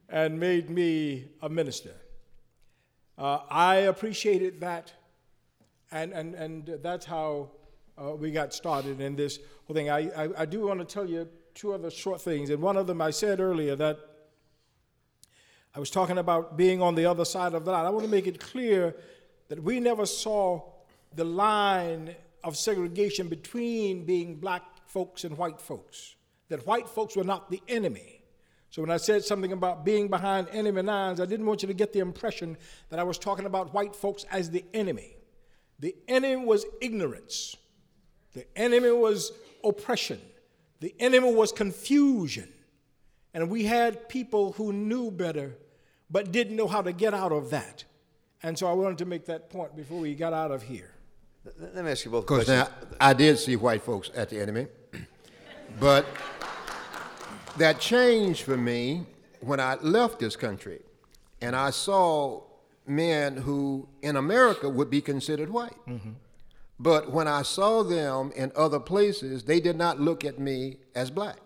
F: and made me a minister. Uh, I appreciated that, and, and, and that's how uh, we got started in this whole thing. I, I, I do want to tell you two other short things, and one of them I said earlier that I was talking about being on the other side of that. I want to make it clear that we never saw the line of segregation between being black folks and white folks, that white folks were not the enemy. So when I said something about being behind enemy lines, I didn't want you to get the impression that I was talking about white folks as the enemy. The enemy was ignorance. The enemy was oppression. The enemy was confusion. And we had people who knew better but didn't know how to get out of that. And so I wanted to make that point before we got out of here.
A: Let me ask you both
E: Because now, I did see white folks at the enemy. But that changed for me when I left this country and I saw men who in America would be considered white. Mm-hmm. But when I saw them in other places, they did not look at me as black.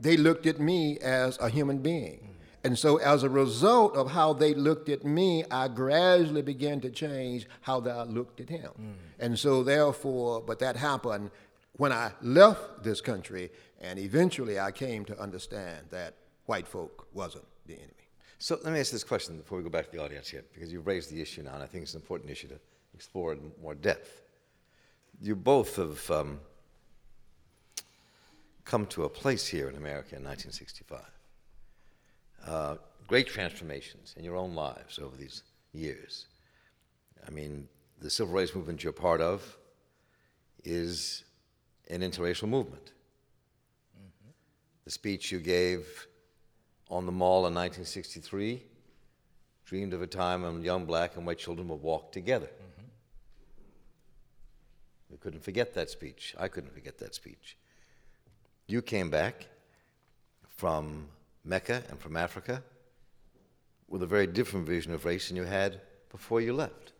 E: they looked at me as a human being. And so, as a result of how they looked at me, I gradually began to change how I looked at him. Mm. And so, therefore, but that happened when I left this country, and eventually I came to understand that white folk wasn't the enemy.
A: So, let me ask this question before we go back to the audience here, because you've raised the issue now, and I think it's an important issue to explore in more depth. You both have um, come to a place here in America in 1965 uh, great transformations in your own lives over these years. I mean, the civil rights movement you're part of is an interracial movement. Mm-hmm. The speech you gave on the mall in 1963 dreamed of a time when young black and white children would walk together. Mm-hmm. We couldn't forget that speech. I couldn't forget that speech. You came back from Mecca and from Africa with a very different vision of race than you had before you left.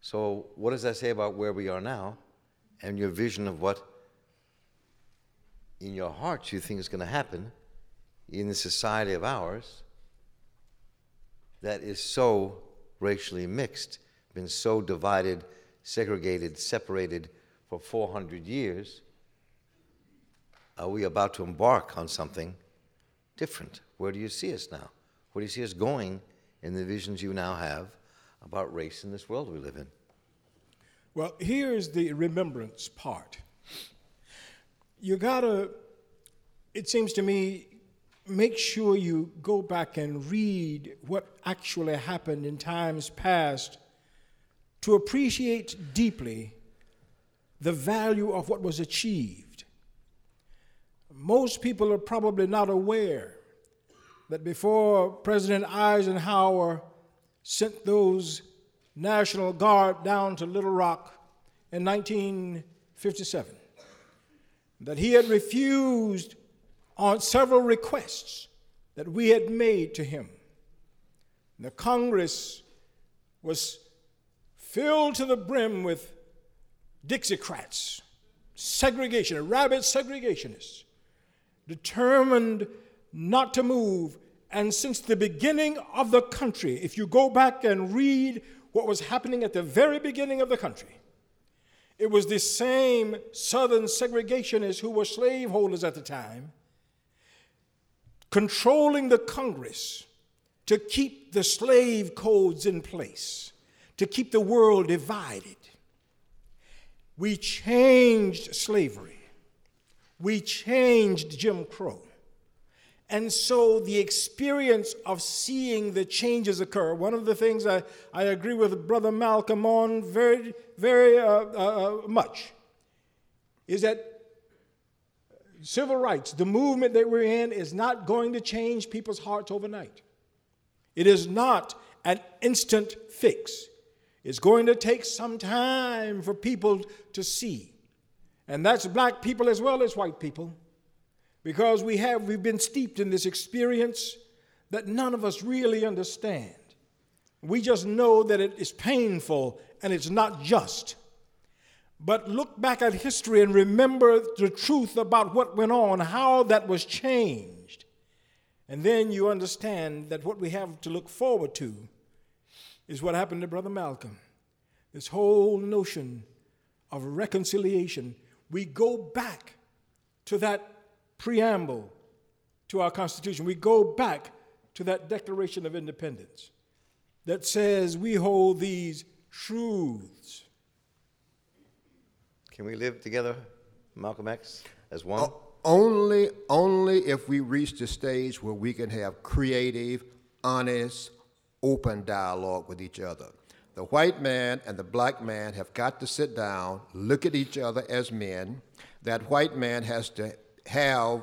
A: So, what does that say about where we are now and your vision of what in your heart you think is going to happen in the society of ours that is so racially mixed, been so divided, segregated, separated for 400 years? Are we about to embark on something? different? Where do you see us now? Where do you see us going in the visions you now have about race in this world we live in?
F: Well, here's the remembrance part. You gotta, it seems to me, make sure you go back and read what actually happened in times past to appreciate deeply the value of what was achieved most people are probably not aware that before President Eisenhower sent those National Guard down to Little Rock in 1957, that he had refused on several requests that we had made to him. The Congress was filled to the brim with Dixiecrats, segregation, rabid segregationists determined not to move. And since the beginning of the country, if you go back and read what was happening at the very beginning of the country, it was the same southern segregationists who were slaveholders at the time controlling the Congress to keep the slave codes in place, to keep the world divided. We changed slavery we changed Jim Crow. And so the experience of seeing the changes occur, one of the things I, I agree with Brother Malcolm on very, very uh, uh, uh, much, is that civil rights, the movement that we're in, is not going to change people's hearts overnight. It is not an instant fix. It's going to take some time for people to see. And that's black people as well as white people. Because we have we've been steeped in this experience that none of us really understand. We just know that it is painful and it's not just. But look back at history and remember the truth about what went on, how that was changed. And then you understand that what we have to look forward to is what happened to Brother Malcolm. This whole notion of reconciliation we go back to that preamble to our Constitution. We go back to that Declaration of Independence that says we hold these truths.
A: Can we live together, Malcolm X, as one? Uh,
E: only, only if we reach the stage where we can have creative, honest, open dialogue with each other. The white man and the black man have got to sit down, look at each other as men. That white man has to have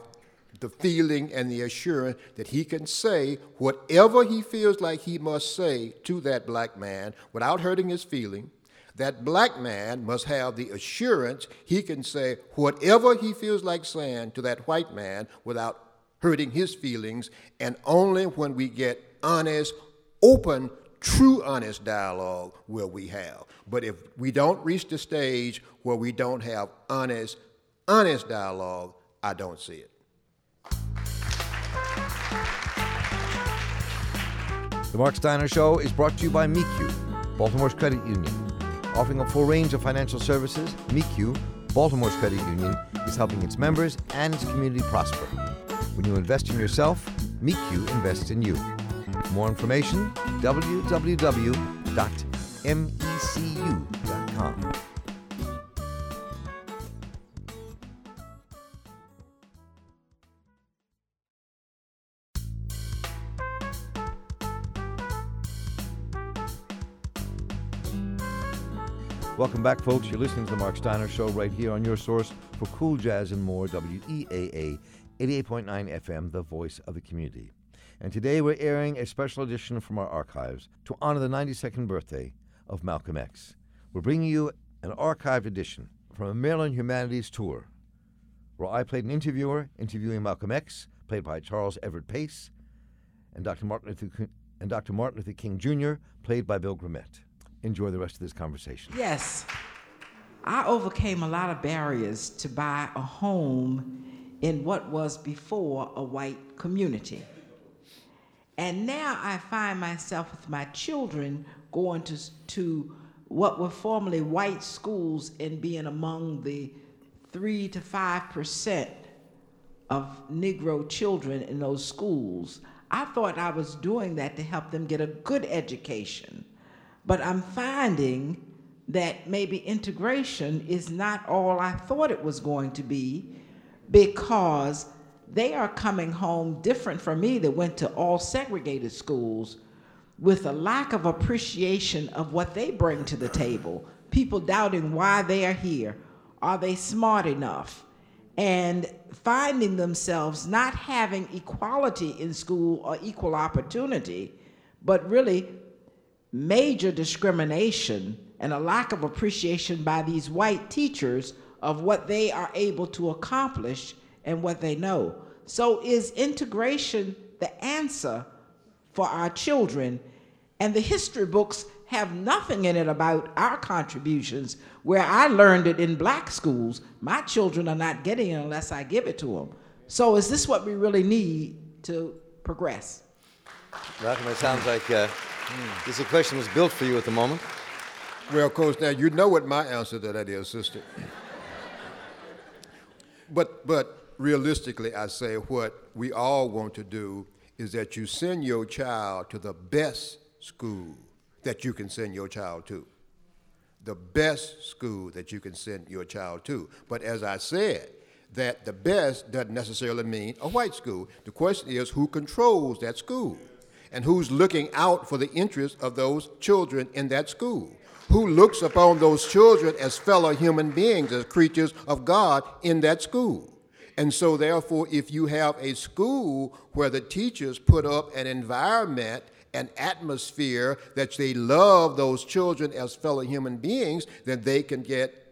E: the feeling and the assurance that he can say whatever he feels like he must say to that black man without hurting his feeling. That black man must have the assurance he can say whatever he feels like saying to that white man without hurting his feelings. And only when we get honest, open true honest dialogue will we have. But if we don't reach the stage where we don't have honest, honest dialogue, I don't see it.
A: The Marc Steiner Show is brought to you by MECU, Baltimore's credit union. Offering a full range of financial services, MECU, Baltimore's credit union, is helping its members and its community prosper. When you invest in yourself, MECU invests in you. For more information, www.mecu.com. Welcome back, folks. You're listening to the Marc Steiner Show right here on your source for cool jazz and more, WEAA 88.9 FM, the voice of the community. And today we're airing a special edition from our archives to honor the 92nd birthday of Malcolm X. We're bringing you an archived edition from a Maryland Humanities tour, where I played an interviewer interviewing Malcolm X, played by Charles Everett Pace, and Dr. Martin Luther, and Dr. Martin Luther King Jr., played by Bill Grimmett. Enjoy the rest of this conversation.
L: Yes. I overcame a lot of barriers to buy a home in what was before a white community. And now I find myself with my children going to, to what were formerly white schools and being among the three to five percent of Negro children in those schools. I thought I was doing that to help them get a good education. But I'm finding that maybe integration is not all I thought it was going to be because they are coming home different from me that went to all segregated schools with a lack of appreciation of what they bring to the table. People doubting why they are here. Are they smart enough? And finding themselves not having equality in school or equal opportunity, but really major discrimination and a lack of appreciation by these white teachers of what they are able to accomplish and what they know. So, is integration the answer for our children? And the history books have nothing in it about our contributions, where I learned it in black schools. My children are not getting it unless I give it to them. So, is this what we really need to progress?
G: Malcolm, it sounds like uh, this equation was built for you at the moment.
E: Well, Coach, now you know what my answer to that is, sister. but, but realistically, I say what we all want to do is that you send your child to the best school that you can send your child to. The best school that you can send your child to. But as I said, that the best doesn't necessarily mean a white school. The question is who controls that school and who's looking out for the interests of those children in that school who looks upon those children as fellow human beings, as creatures of God in that school. And so, therefore, if you have a school where the teachers put up an environment, an atmosphere that they love those children as fellow human beings, then they can get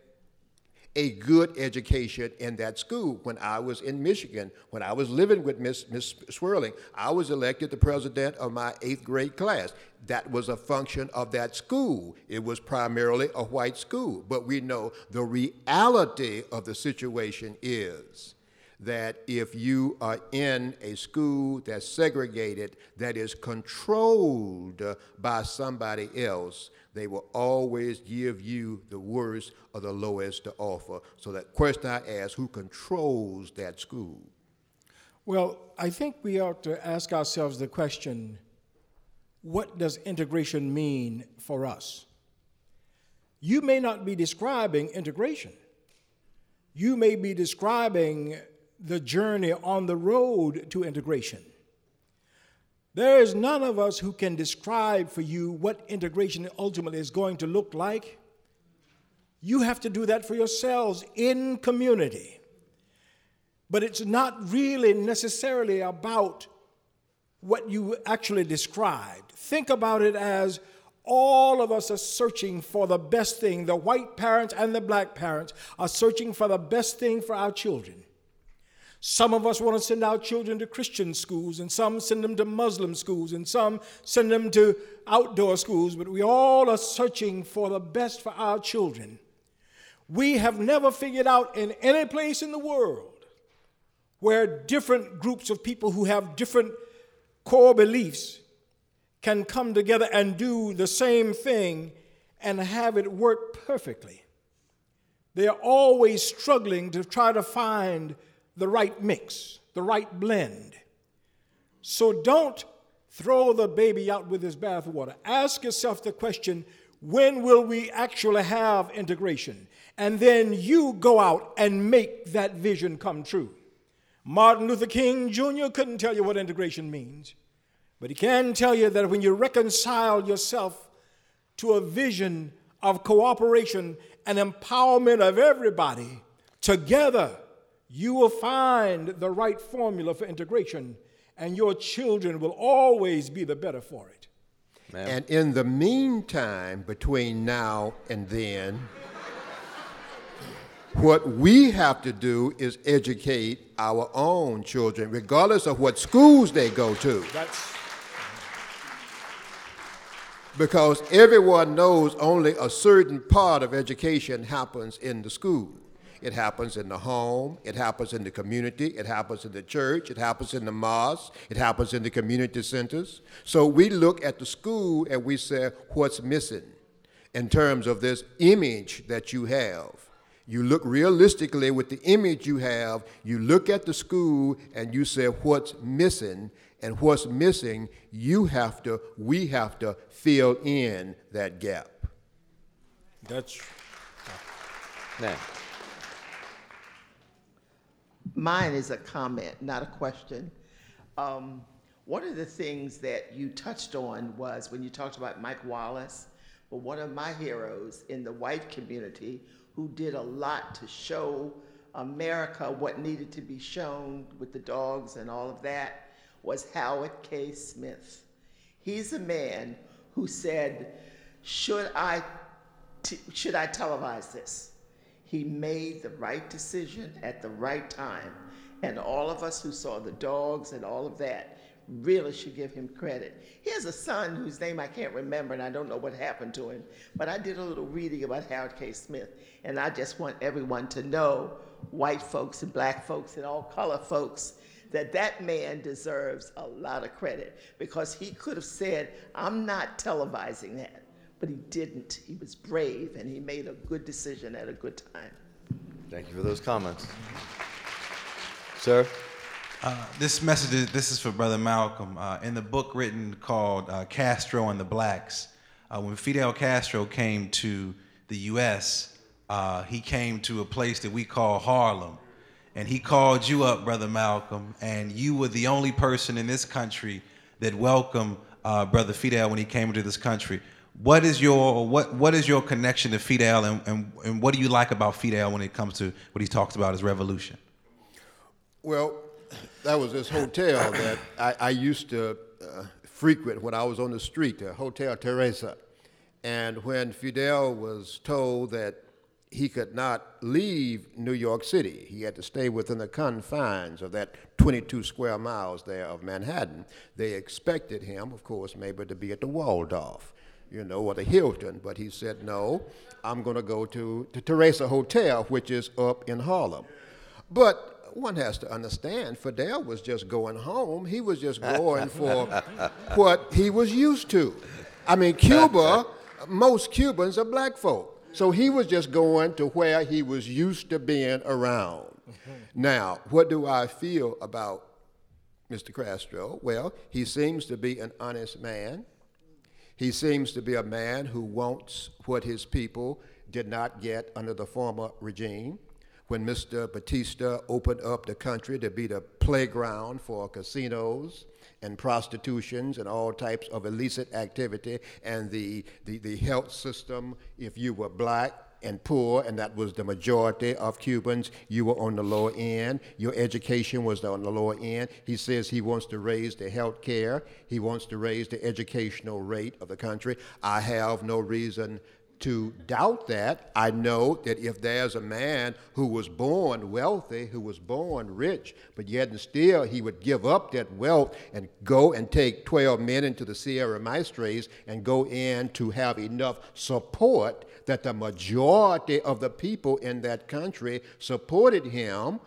E: a good education in that school. When I was in Michigan, when I was living with Miss, Miss Swerlin, I was elected the president of my eighth grade class. That was a function of that school. It was primarily a white school. But we know the reality of the situation is that if you are in a school that's segregated, that is controlled by somebody else, they will always give you the worst or the lowest to offer. So that question I ask, who controls that school?
F: Well, I think we ought to ask ourselves the question what does integration mean for us? You may not be describing integration. You may be describing the journey on the road to integration. There is none of us who can describe for you what integration ultimately is going to look like. You have to do that for yourselves in community. But it's not really necessarily about what you actually described. Think about it as all of us are searching for the best thing. The white parents and the black parents are searching for the best thing for our children. Some of us want to send our children to Christian schools, and some send them to Muslim schools, and some send them to outdoor schools, but we all are searching for the best for our children. We have never figured out in any place in the world where different groups of people who have different core beliefs can come together and do the same thing and have it work perfectly. They are always struggling to try to find the right mix, the right blend. So don't throw the baby out with his bathwater. Ask yourself the question when will we actually have integration? And then you go out and make that vision come true. Martin Luther King Jr. couldn't tell you what integration means, but he can tell you that when you reconcile yourself to a vision of cooperation and empowerment of everybody, together you will find the right formula for integration, and your children will always be the better for it.
E: And in the meantime, between now and then, what we have to do is educate our own children, regardless of what schools they go to.
F: That's
E: because everyone knows only a certain part of education happens in the school. It happens in the home, it happens in the community, it happens in the church, it happens in the mosque, it happens in the community centers. So we look at the school and we say, what's missing in terms of this image that you have? You look realistically with the image you have, you look at the school and you say, what's missing? And what's missing, you have to, we have to fill in that gap.
F: That's
G: Now,
M: Mine is a comment, not a question. Um, one of the things that you touched on was when you talked about Mike Wallace, well, one of my heroes in the white community who did a lot to show America what needed to be shown with the dogs and all of that was Howard K. Smith. He's a man who said, "Should I, t- should I televise this?" He made the right decision at the right time. And all of us who saw the dogs and all of that really should give him credit. He has a son whose name I can't remember, and I don't know what happened to him. But I did a little reading about Howard K. Smith, and I just want everyone to know, white folks and black folks and all color folks, that that man deserves a lot of credit because he could have said, I'm not televising that but he didn't. He was brave and he made a good decision at a good time.
G: thank you for those comments. Sir?
N: Uh, this message is, this is for Brother Malcolm. Uh, in the book written called uh, Castro and the Blacks, uh, when Fidel Castro came to the U.S., uh, he came to a place that we call Harlem. And he called you up, Brother Malcolm, and you were the only person in this country that welcomed uh, Brother Fidel when he came into this country. What is your what what is your connection to Fidel and, and, and what do you like about Fidel when it comes to what he talks about as revolution?
E: Well, that was this hotel that I, I used to uh, frequent when I was on the street, the Hotel Theresa. And when Fidel was told that he could not leave New York City, he had to stay within the confines of that 22 square miles there of Manhattan, they expected him, of course, maybe to be at the Waldorf, you know, or the Hilton. But he said, no, I'm going to go to the Theresa Hotel, which is up in Harlem. But one has to understand Fidel was just going home. He was just going for what he was used to. I mean, Cuba, most Cubans are black folk. So he was just going to where he was used to being around. Mm-hmm. Now, what do I feel about Mr. Castro? Well, he seems to be an honest man. He seems to be a man who wants what his people did not get under the former regime when Mr. Batista opened up the country to be the playground for casinos and prostitutions and all types of illicit activity, and the, the, the health system, if you were black, and poor, and that was the majority of Cubans. You were on the lower end. Your education was on the lower end. He says he wants to raise the health care. He wants to raise the educational rate of the country. I have no reason to doubt that. I know that if there's a man who was born wealthy, who was born rich, but yet and still he would give up that wealth and go and take 12 men into the Sierra Maestres and go in to have enough support that the majority of the people in that country supported him.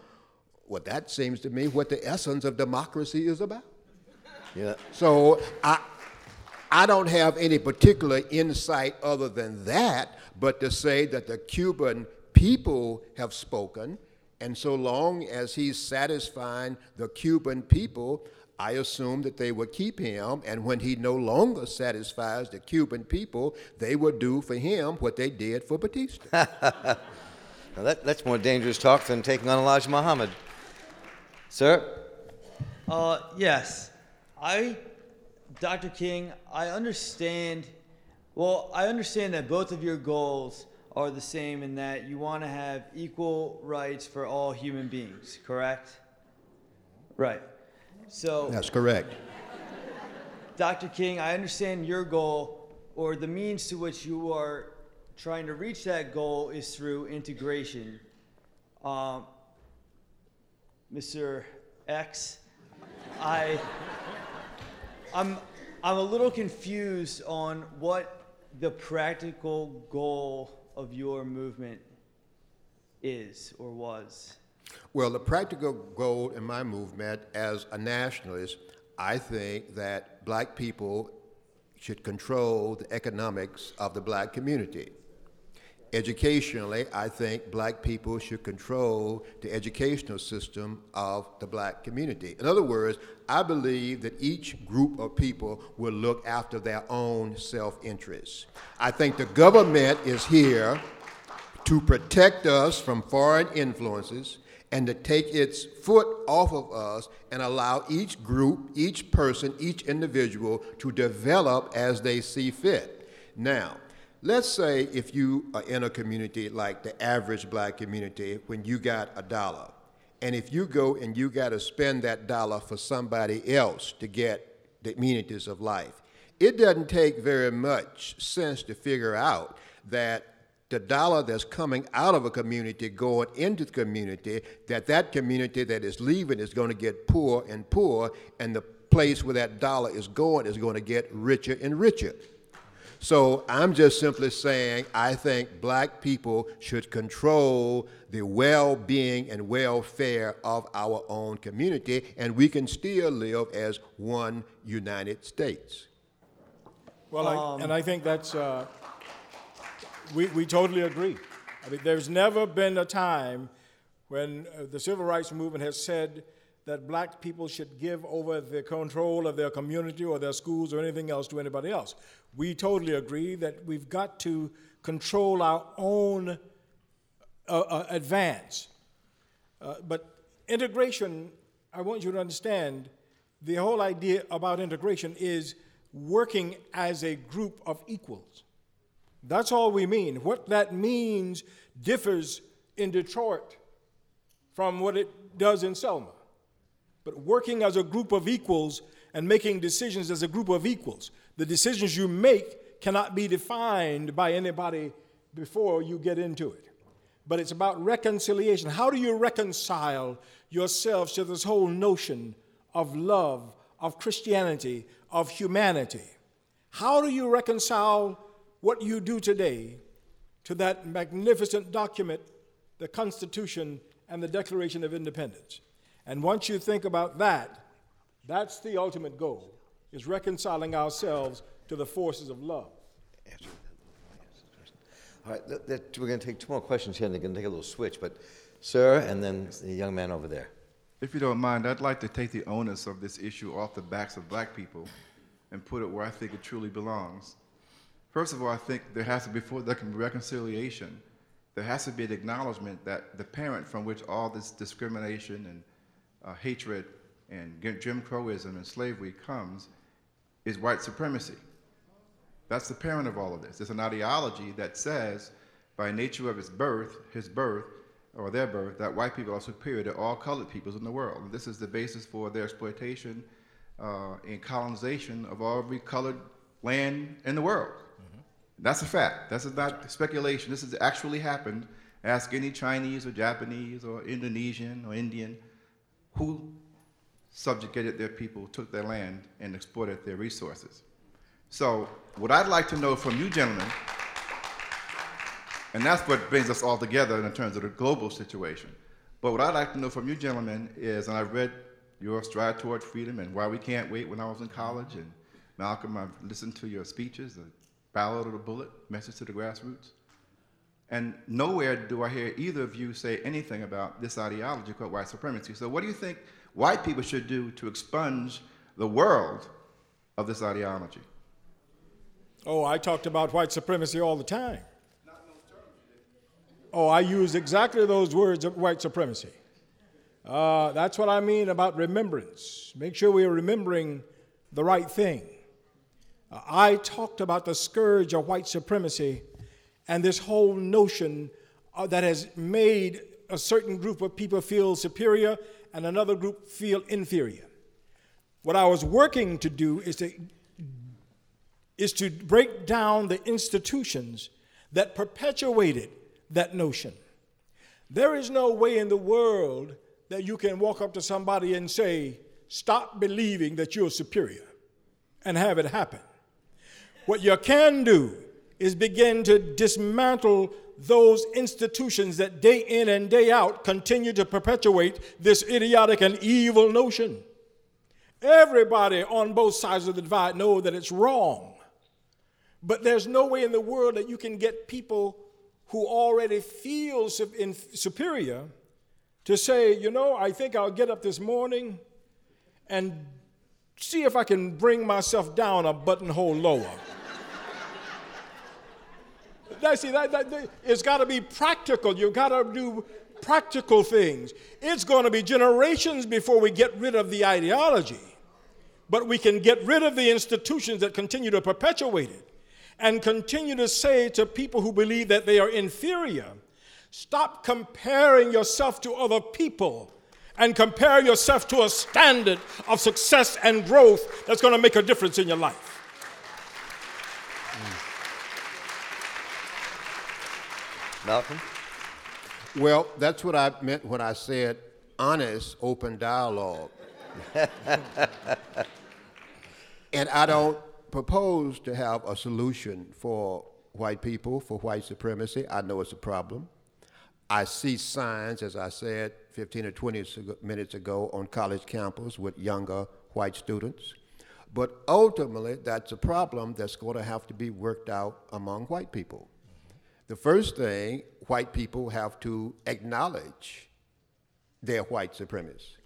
E: Well, that seems to me what the essence of democracy is about.
G: Yeah.
E: So I, I don't have any particular insight other than that, but to say that the Cuban people have spoken, and so long as he's satisfying the Cuban people, I assume that they would keep him, and when he no longer satisfies the Cuban people, they would do for him what they did for Batista.
G: now that, that's more dangerous talk than taking on Elijah Muhammad. Sir?
O: Uh, yes. I, Dr. King, I understand. Well, I understand that both of your goals are the same in that you want to have equal rights for all human beings, correct? Right. So
E: That's correct.
O: Dr. King, I understand your goal or the means to which you are trying to reach that goal is through integration. Um, Mr. X, I, I'm, I'm a little confused on what the practical goal of your movement is or was.
E: Well, the practical goal in my movement as a nationalist, I think that black people should control the economics of the black community. Educationally, I think black people should control the educational system of the black community. In other words, I believe that each group of people will look after their own self interest. I think the government is here to protect us from foreign influences and to take its foot off of us and allow each group, each person, each individual to develop as they see fit. Now, let's say if you are in a community like the average black community when you got a dollar, and if you go and you got to spend that dollar for somebody else to get the amenities of life, it doesn't take very much sense to figure out that the dollar that's coming out of a community going into the community, that that community that is leaving is going to get poor and poor, and the place where that dollar is going is going to get richer and richer. So I'm just simply saying I think black people should control the well being and welfare of our own community, and we can still live as one United States.
F: Well,
O: Um,
F: I, and I think that's, uh, we, we totally agree. I mean, there's never been a time when uh, the civil rights movement has said that black people should give over the control of their community or their schools or anything else to anybody else. We totally agree that we've got to control our own uh, uh, advance. Uh, but integration, I want you to understand, the whole idea about integration is working as a group of equals. That's all we mean. What that means differs in Detroit from what it does in Selma. But working as a group of equals and making decisions as a group of equals, the decisions you make cannot be defined by anybody before you get into it. But it's about reconciliation. How do you reconcile yourselves to this whole notion of love, of Christianity, of humanity? How do you reconcile what you do today to that magnificent document, the Constitution and the Declaration of Independence? And once you think about that, that's the ultimate goal, is reconciling ourselves to the forces of love.
G: All right, th- th- we're going to take two more questions here, and they're going to take a little switch. But, sir, and then the young man over there.
P: If you don't mind, I'd like to take the onus of this issue off the backs of black people and put it where I think it truly belongs. First of all, I think there has to be, before there can be reconciliation, there has to be an acknowledgement that the parent from which all this discrimination and uh, hatred and Jim Crowism and slavery comes is white supremacy. That's the parent of all of this. It's an ideology that says, by nature of his birth, his birth, or their birth, that white people are superior to all colored peoples in the world. And this is the basis for their exploitation uh, and colonization of all every colored land in the world. That's a fact. That's not speculation. This has actually happened. Ask any Chinese or Japanese or Indonesian or Indian who subjugated their people, took their land, and exploited their resources. So, what I'd like to know from you gentlemen, and that's what brings us all together in terms of the global situation. But what I'd like to know from you gentlemen is, and I've read your Stride Toward Freedom and Why We Can't Wait when I was in college, and Malcolm, I've listened to your speeches, the Ballot of the Bullet, Message to the Grassroots. And nowhere do I hear either of you say anything about this ideology called white supremacy. So, what do you think white people should do to expunge the world of this ideology?
F: Oh, I talked about white supremacy all the time. Oh, I use exactly those words of white supremacy. Uh, that's what I mean about remembrance. Make sure we are remembering the right thing. Uh, I talked about the scourge of white supremacy and this whole notion uh, that has made a certain group of people feel superior and another group feel inferior. What I was working to do is to, is to break down the institutions that perpetuated that notion. There is no way in the world that you can walk up to somebody and say, Stop believing that you're superior and have it happen. What you can do is begin to dismantle those institutions that day in and day out continue to perpetuate this idiotic and evil notion. Everybody on both sides of the divide know that it's wrong. But there's no way in the world that you can get people who already feel superior to say, you know, I think I'll get up this morning and see if I can bring myself down a buttonhole lower. That, see, that, that, it's got to be practical. You've got to do practical things. It's going to be generations before we get rid of the ideology, but we can get rid of the institutions that continue to perpetuate it and continue to say to people who believe that they are inferior, stop comparing yourself to other people and compare yourself to a standard of success and growth that's going to make a difference in your life.
A: Malcolm?
E: Well, that's what I meant when I said honest, open dialogue. and I don't propose to have a solution for white people, for white supremacy. I know it's a problem. I see signs, as I said 15 or 20 minutes ago, on college campus with younger white students. But ultimately, that's a problem that's going to have to be worked out among white people. The first thing, white people have to acknowledge their white supremacy.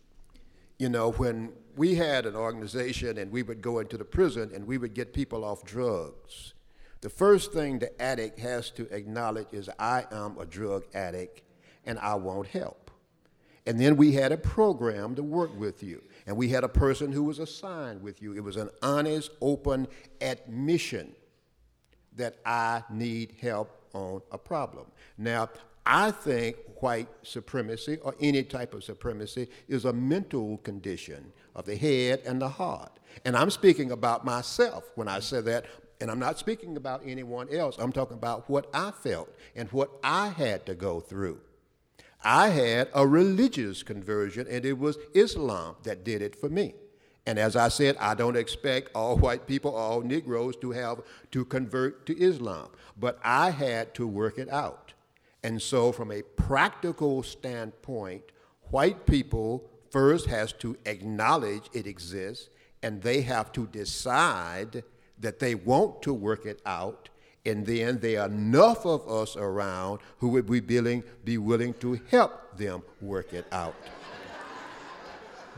E: You know, when we had an organization and we would go into the prison and we would get people off drugs, the first thing the addict has to acknowledge is, I am a drug addict and I want help. And then we had a program to work with you. And we had a person who was assigned with you. It was an honest, open admission that I need help on a problem. Now, I think white supremacy or any type of supremacy is a mental condition of the head and the heart. And I'm speaking about myself when I say that, and I'm not speaking about anyone else. I'm talking about what I felt and what I had to go through. I had a religious conversion, and it was Islam that did it for me. And as I said, I don't expect all white people, all Negroes to have to convert to Islam, but I had to work it out. And so, from a practical standpoint, white people first has to acknowledge it exists, and they have to decide that they want to work it out, and then there are enough of us around who would be willing, be willing to help them work it out.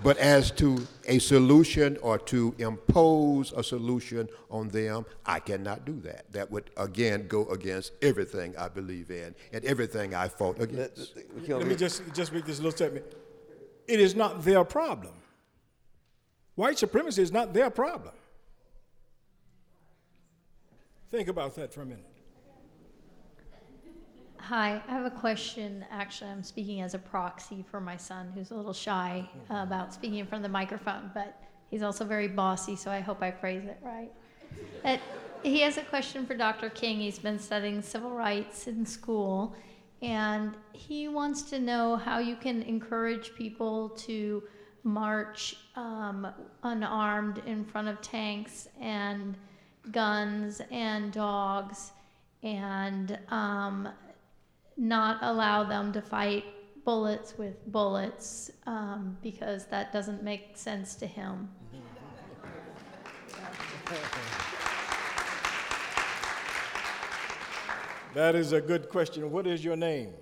E: But as to a solution or to impose a solution on them, I cannot do that. That would, again, go against everything I believe in and everything I fought against.
F: Let me just, just make this little statement. It is not their problem. White supremacy is not their problem. Think about that for a minute.
I: Hi, I have a question. Actually, I'm speaking as a proxy for my son, who's a little shy uh, about speaking in front of the microphone, but he's also very bossy, so I hope I phrase it right. Uh, he has a question for Dr. King. He's been studying civil rights in school, and he wants to know how you can encourage people to march um, unarmed in front of tanks and guns and dogs and um, not allow them to fight bullets with bullets um, because that doesn't make sense to him.
F: That is a good question. What is your name?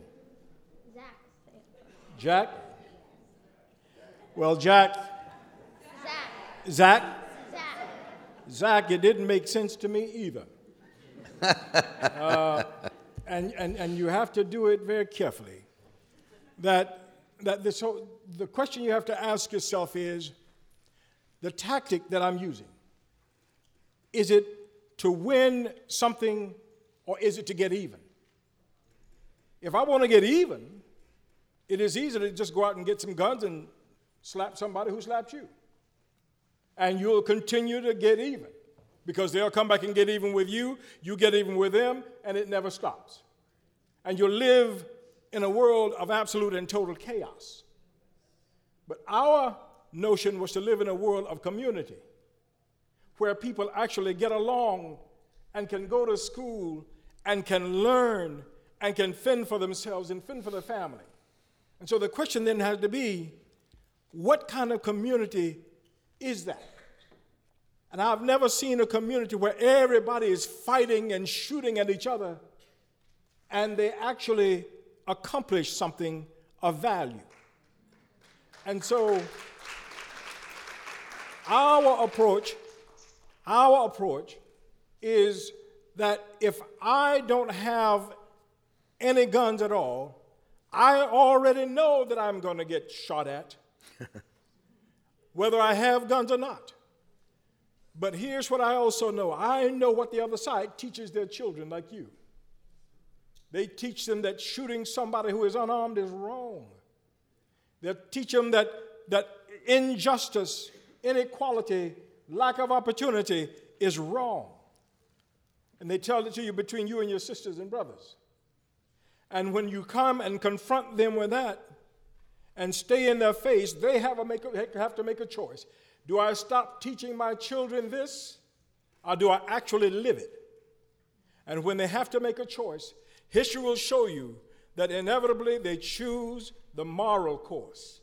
F: Zach. Jack? Well, Jack. Zach. Zach? Zach. Zach, it didn't make sense to me either. uh, and, and, and you have to do it very carefully. That, that this whole, the question you have to ask yourself is the tactic that I'm using, is it to win something or is it to get even? If I want to get even, it is easy to just go out and get some guns and slap somebody who slapped you. And you'll continue to get even because they'll come back and get even with you, you get even with them, and it never stops. And you'll live in a world of absolute and total chaos. But our notion was to live in a world of community where people actually get along and can go to school and can learn and can fend for themselves and fend for their family. And so the question then has to be what kind of community is that? And I've never seen a community where everybody is fighting and shooting at each other and they actually accomplish something of value. And so our approach, our approach is that if I don't have any guns at all, I already know that I'm going to get shot at, whether I have guns or not. But here's what I also know I know what the other side teaches their children, like you. They teach them that shooting somebody who is unarmed is wrong. They teach them that, that injustice, inequality, lack of opportunity is wrong. And they tell it to you between you and your sisters and brothers. And when you come and confront them with that and stay in their face, they have, a make have to make a choice. Do I stop teaching my children this, or do I actually live it? And when they have to make a choice, history will show you that inevitably they choose the moral course.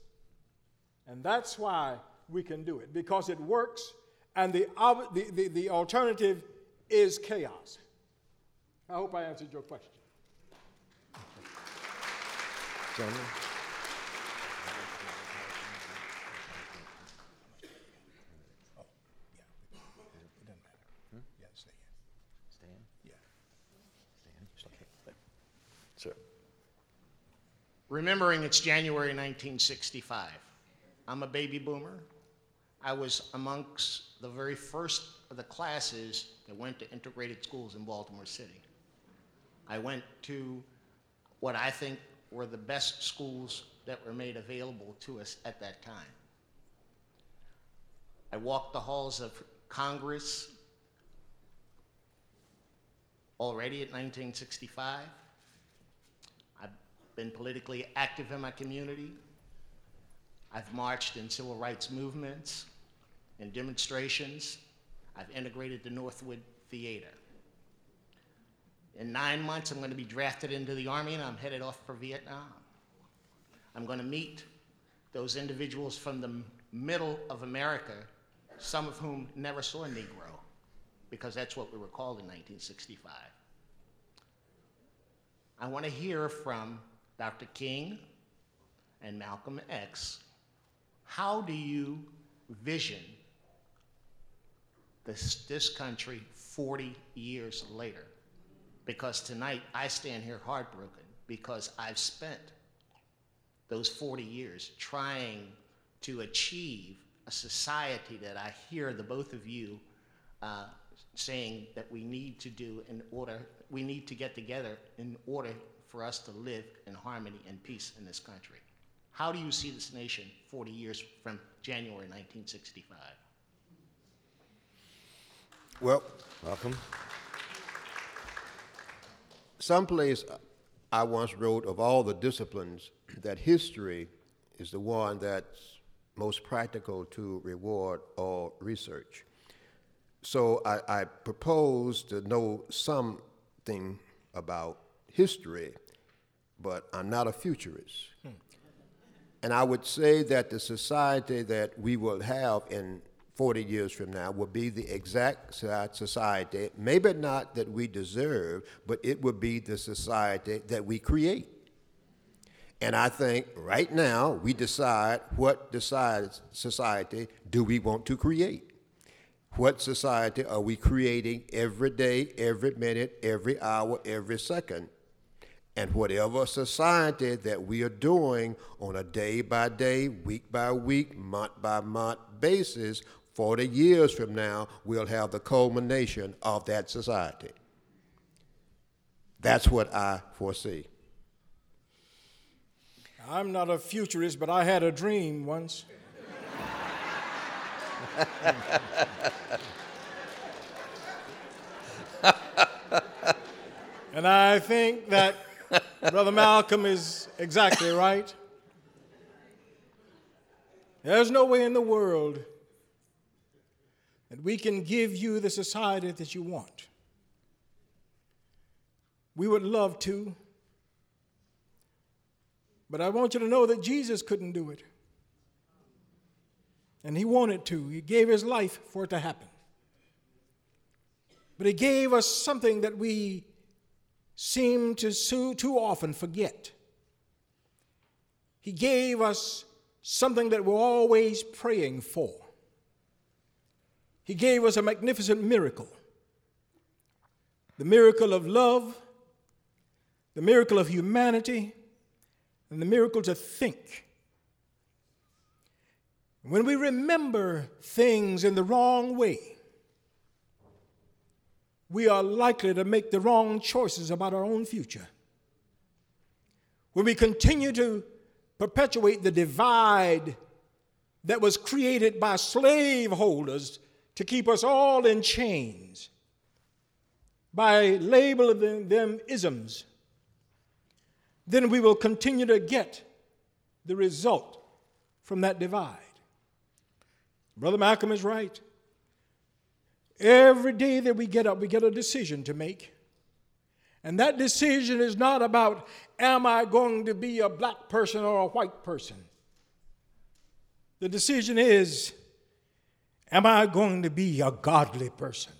F: And that's why we can do it, because it works, and the, the, the, the alternative is chaos. I hope I answered your question. Gentlemen.
A: Sir.
Q: Remembering it's January 1965. I'm a baby boomer. I was amongst the very first of the classes that went to integrated schools in Baltimore City. I went to what I think were the best schools that were made available to us at that time. I walked the halls of Congress already at 1965. Been politically active in my community. I've marched in civil rights movements and demonstrations. I've integrated the Northwood Theater. In nine months, I'm going to be drafted into the Army and I'm headed off for Vietnam. I'm going to meet those individuals from the middle of America, some of whom never saw a Negro, because that's what we were called in 1965. I want to hear from Dr. King and Malcolm X. How do you vision this, this country 40 years later. Because tonight I stand here heartbroken because I've spent those 40 years trying to achieve a society that I hear the both of you uh, saying that we need to do in order, we need to get together in order for us to live in harmony and peace in this country. How do you see this nation 40 years from January 1965?
E: Well,
A: welcome.
E: Someplace I once wrote of all the disciplines that history is the one that's most practical to reward all research. So I, I propose to know something about history, but I'm not a futurist. Hmm. And I would say that the society that we will have in 40 years from now will be the exact society, maybe not that we deserve, but it will be the society that we create. And I think right now we decide what society do we want to create. What society are we creating every day, every minute, every hour, every second? And whatever society that we are doing on a day by day, week by week, month by month basis, 40 years from now, we'll have the culmination of that society. That's what I foresee.
F: I'm not a futurist, but I had a dream once. and I think that Brother Malcolm is exactly right. There's no way in the world that we can give you the society that you want. We would love to, but I want you to know that Jesus couldn't do it. And he wanted to. He gave his life for it to happen. But he gave us something that we seem to too often forget. He gave us something that we're always praying for. He gave us a magnificent miracle the miracle of love, the miracle of humanity, and the miracle to think. When we remember things in the wrong way, we are likely to make the wrong choices about our own future. When we continue to perpetuate the divide that was created by slaveholders to keep us all in chains, by labeling them isms, then we will continue to get the result from that divide. Brother Malcolm is right. Every day that we get up, we get a decision to make. And that decision is not about, am I going to be a black person or a white person? The decision is, am I going to be a godly person?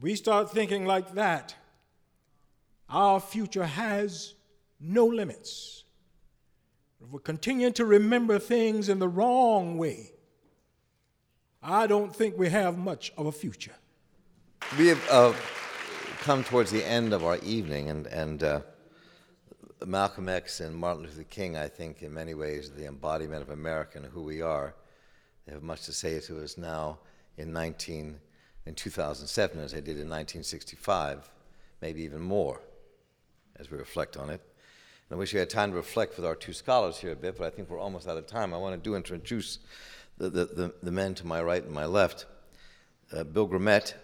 F: We start thinking like that, our future has no limits. If we continue to remember things in the wrong way, I don't think we have much of a future.
A: We have uh, come towards the end of our evening, and, and uh, Malcolm X and Martin Luther King, I think, in many ways, the embodiment of America and who we are. They have much to say to us now in 19, in 2007 as they did in 1965, maybe even more, as we reflect on it. And I wish we had time to reflect with our two scholars here a bit, but I think we're almost out of time. I want to do introduce the, the, the, the men to my right and my left. Uh, Bill Grimmette,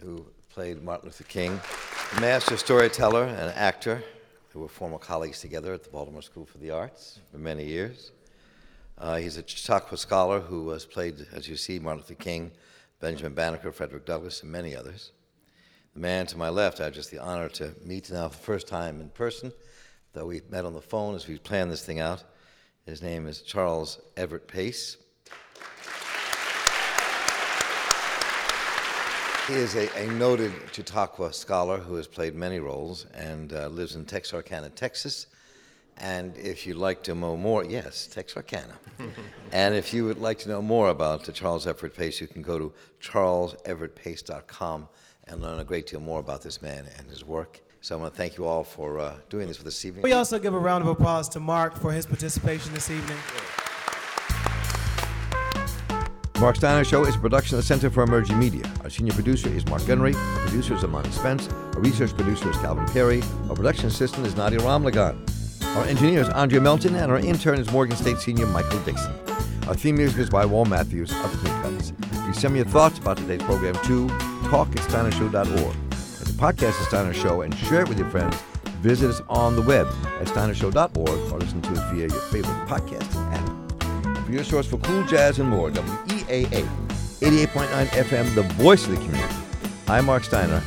A: who played Martin Luther King, a master storyteller and actor who were former colleagues together at the Baltimore School for the Arts for many years. Uh, he's a Chautauqua scholar who has played, as you see, Martin Luther King, Benjamin Banneker, Frederick Douglass, and many others. The man to my left, I have just the honor to meet now for the first time in person, though we met on the phone as we planned this thing out. His name is Charles Everett Pace. He is a, a, noted Chautauqua scholar who has played many roles and uh, lives in Texarkana, Texas. And if you'd like to know more, yes, Texarkana. and if you would like to know more about Charles Everett Pace, you can go to charleseverettpace.com and learn a great deal more about this man and his work. So I want to thank you all for uh, doing this with this evening.
D: We also give a round of applause to Mark for his participation this evening.
R: Marc Steiner Show is a production of the Center for Emerging Media. Our senior producer is Mark Gunnery. Our producer is Amani Spence. Our research producer is Calvin Perry. Our production assistant is Nadia Ramlagan. Our engineer is Andrea Melton, and our intern is Morgan State senior Michael Dixon. Our theme music is by Wall Matthews of Clean Cuts. You send me your thoughts about today's program to talk at steinershow.org. As a podcast of Steiner Show and share it with your friends, visit us on the web at steinershow.org or listen to it via your favorite podcasting app for your source for cool jazz and more. WEAA 88.9 FM, the voice of the community. I'm Marc Steiner.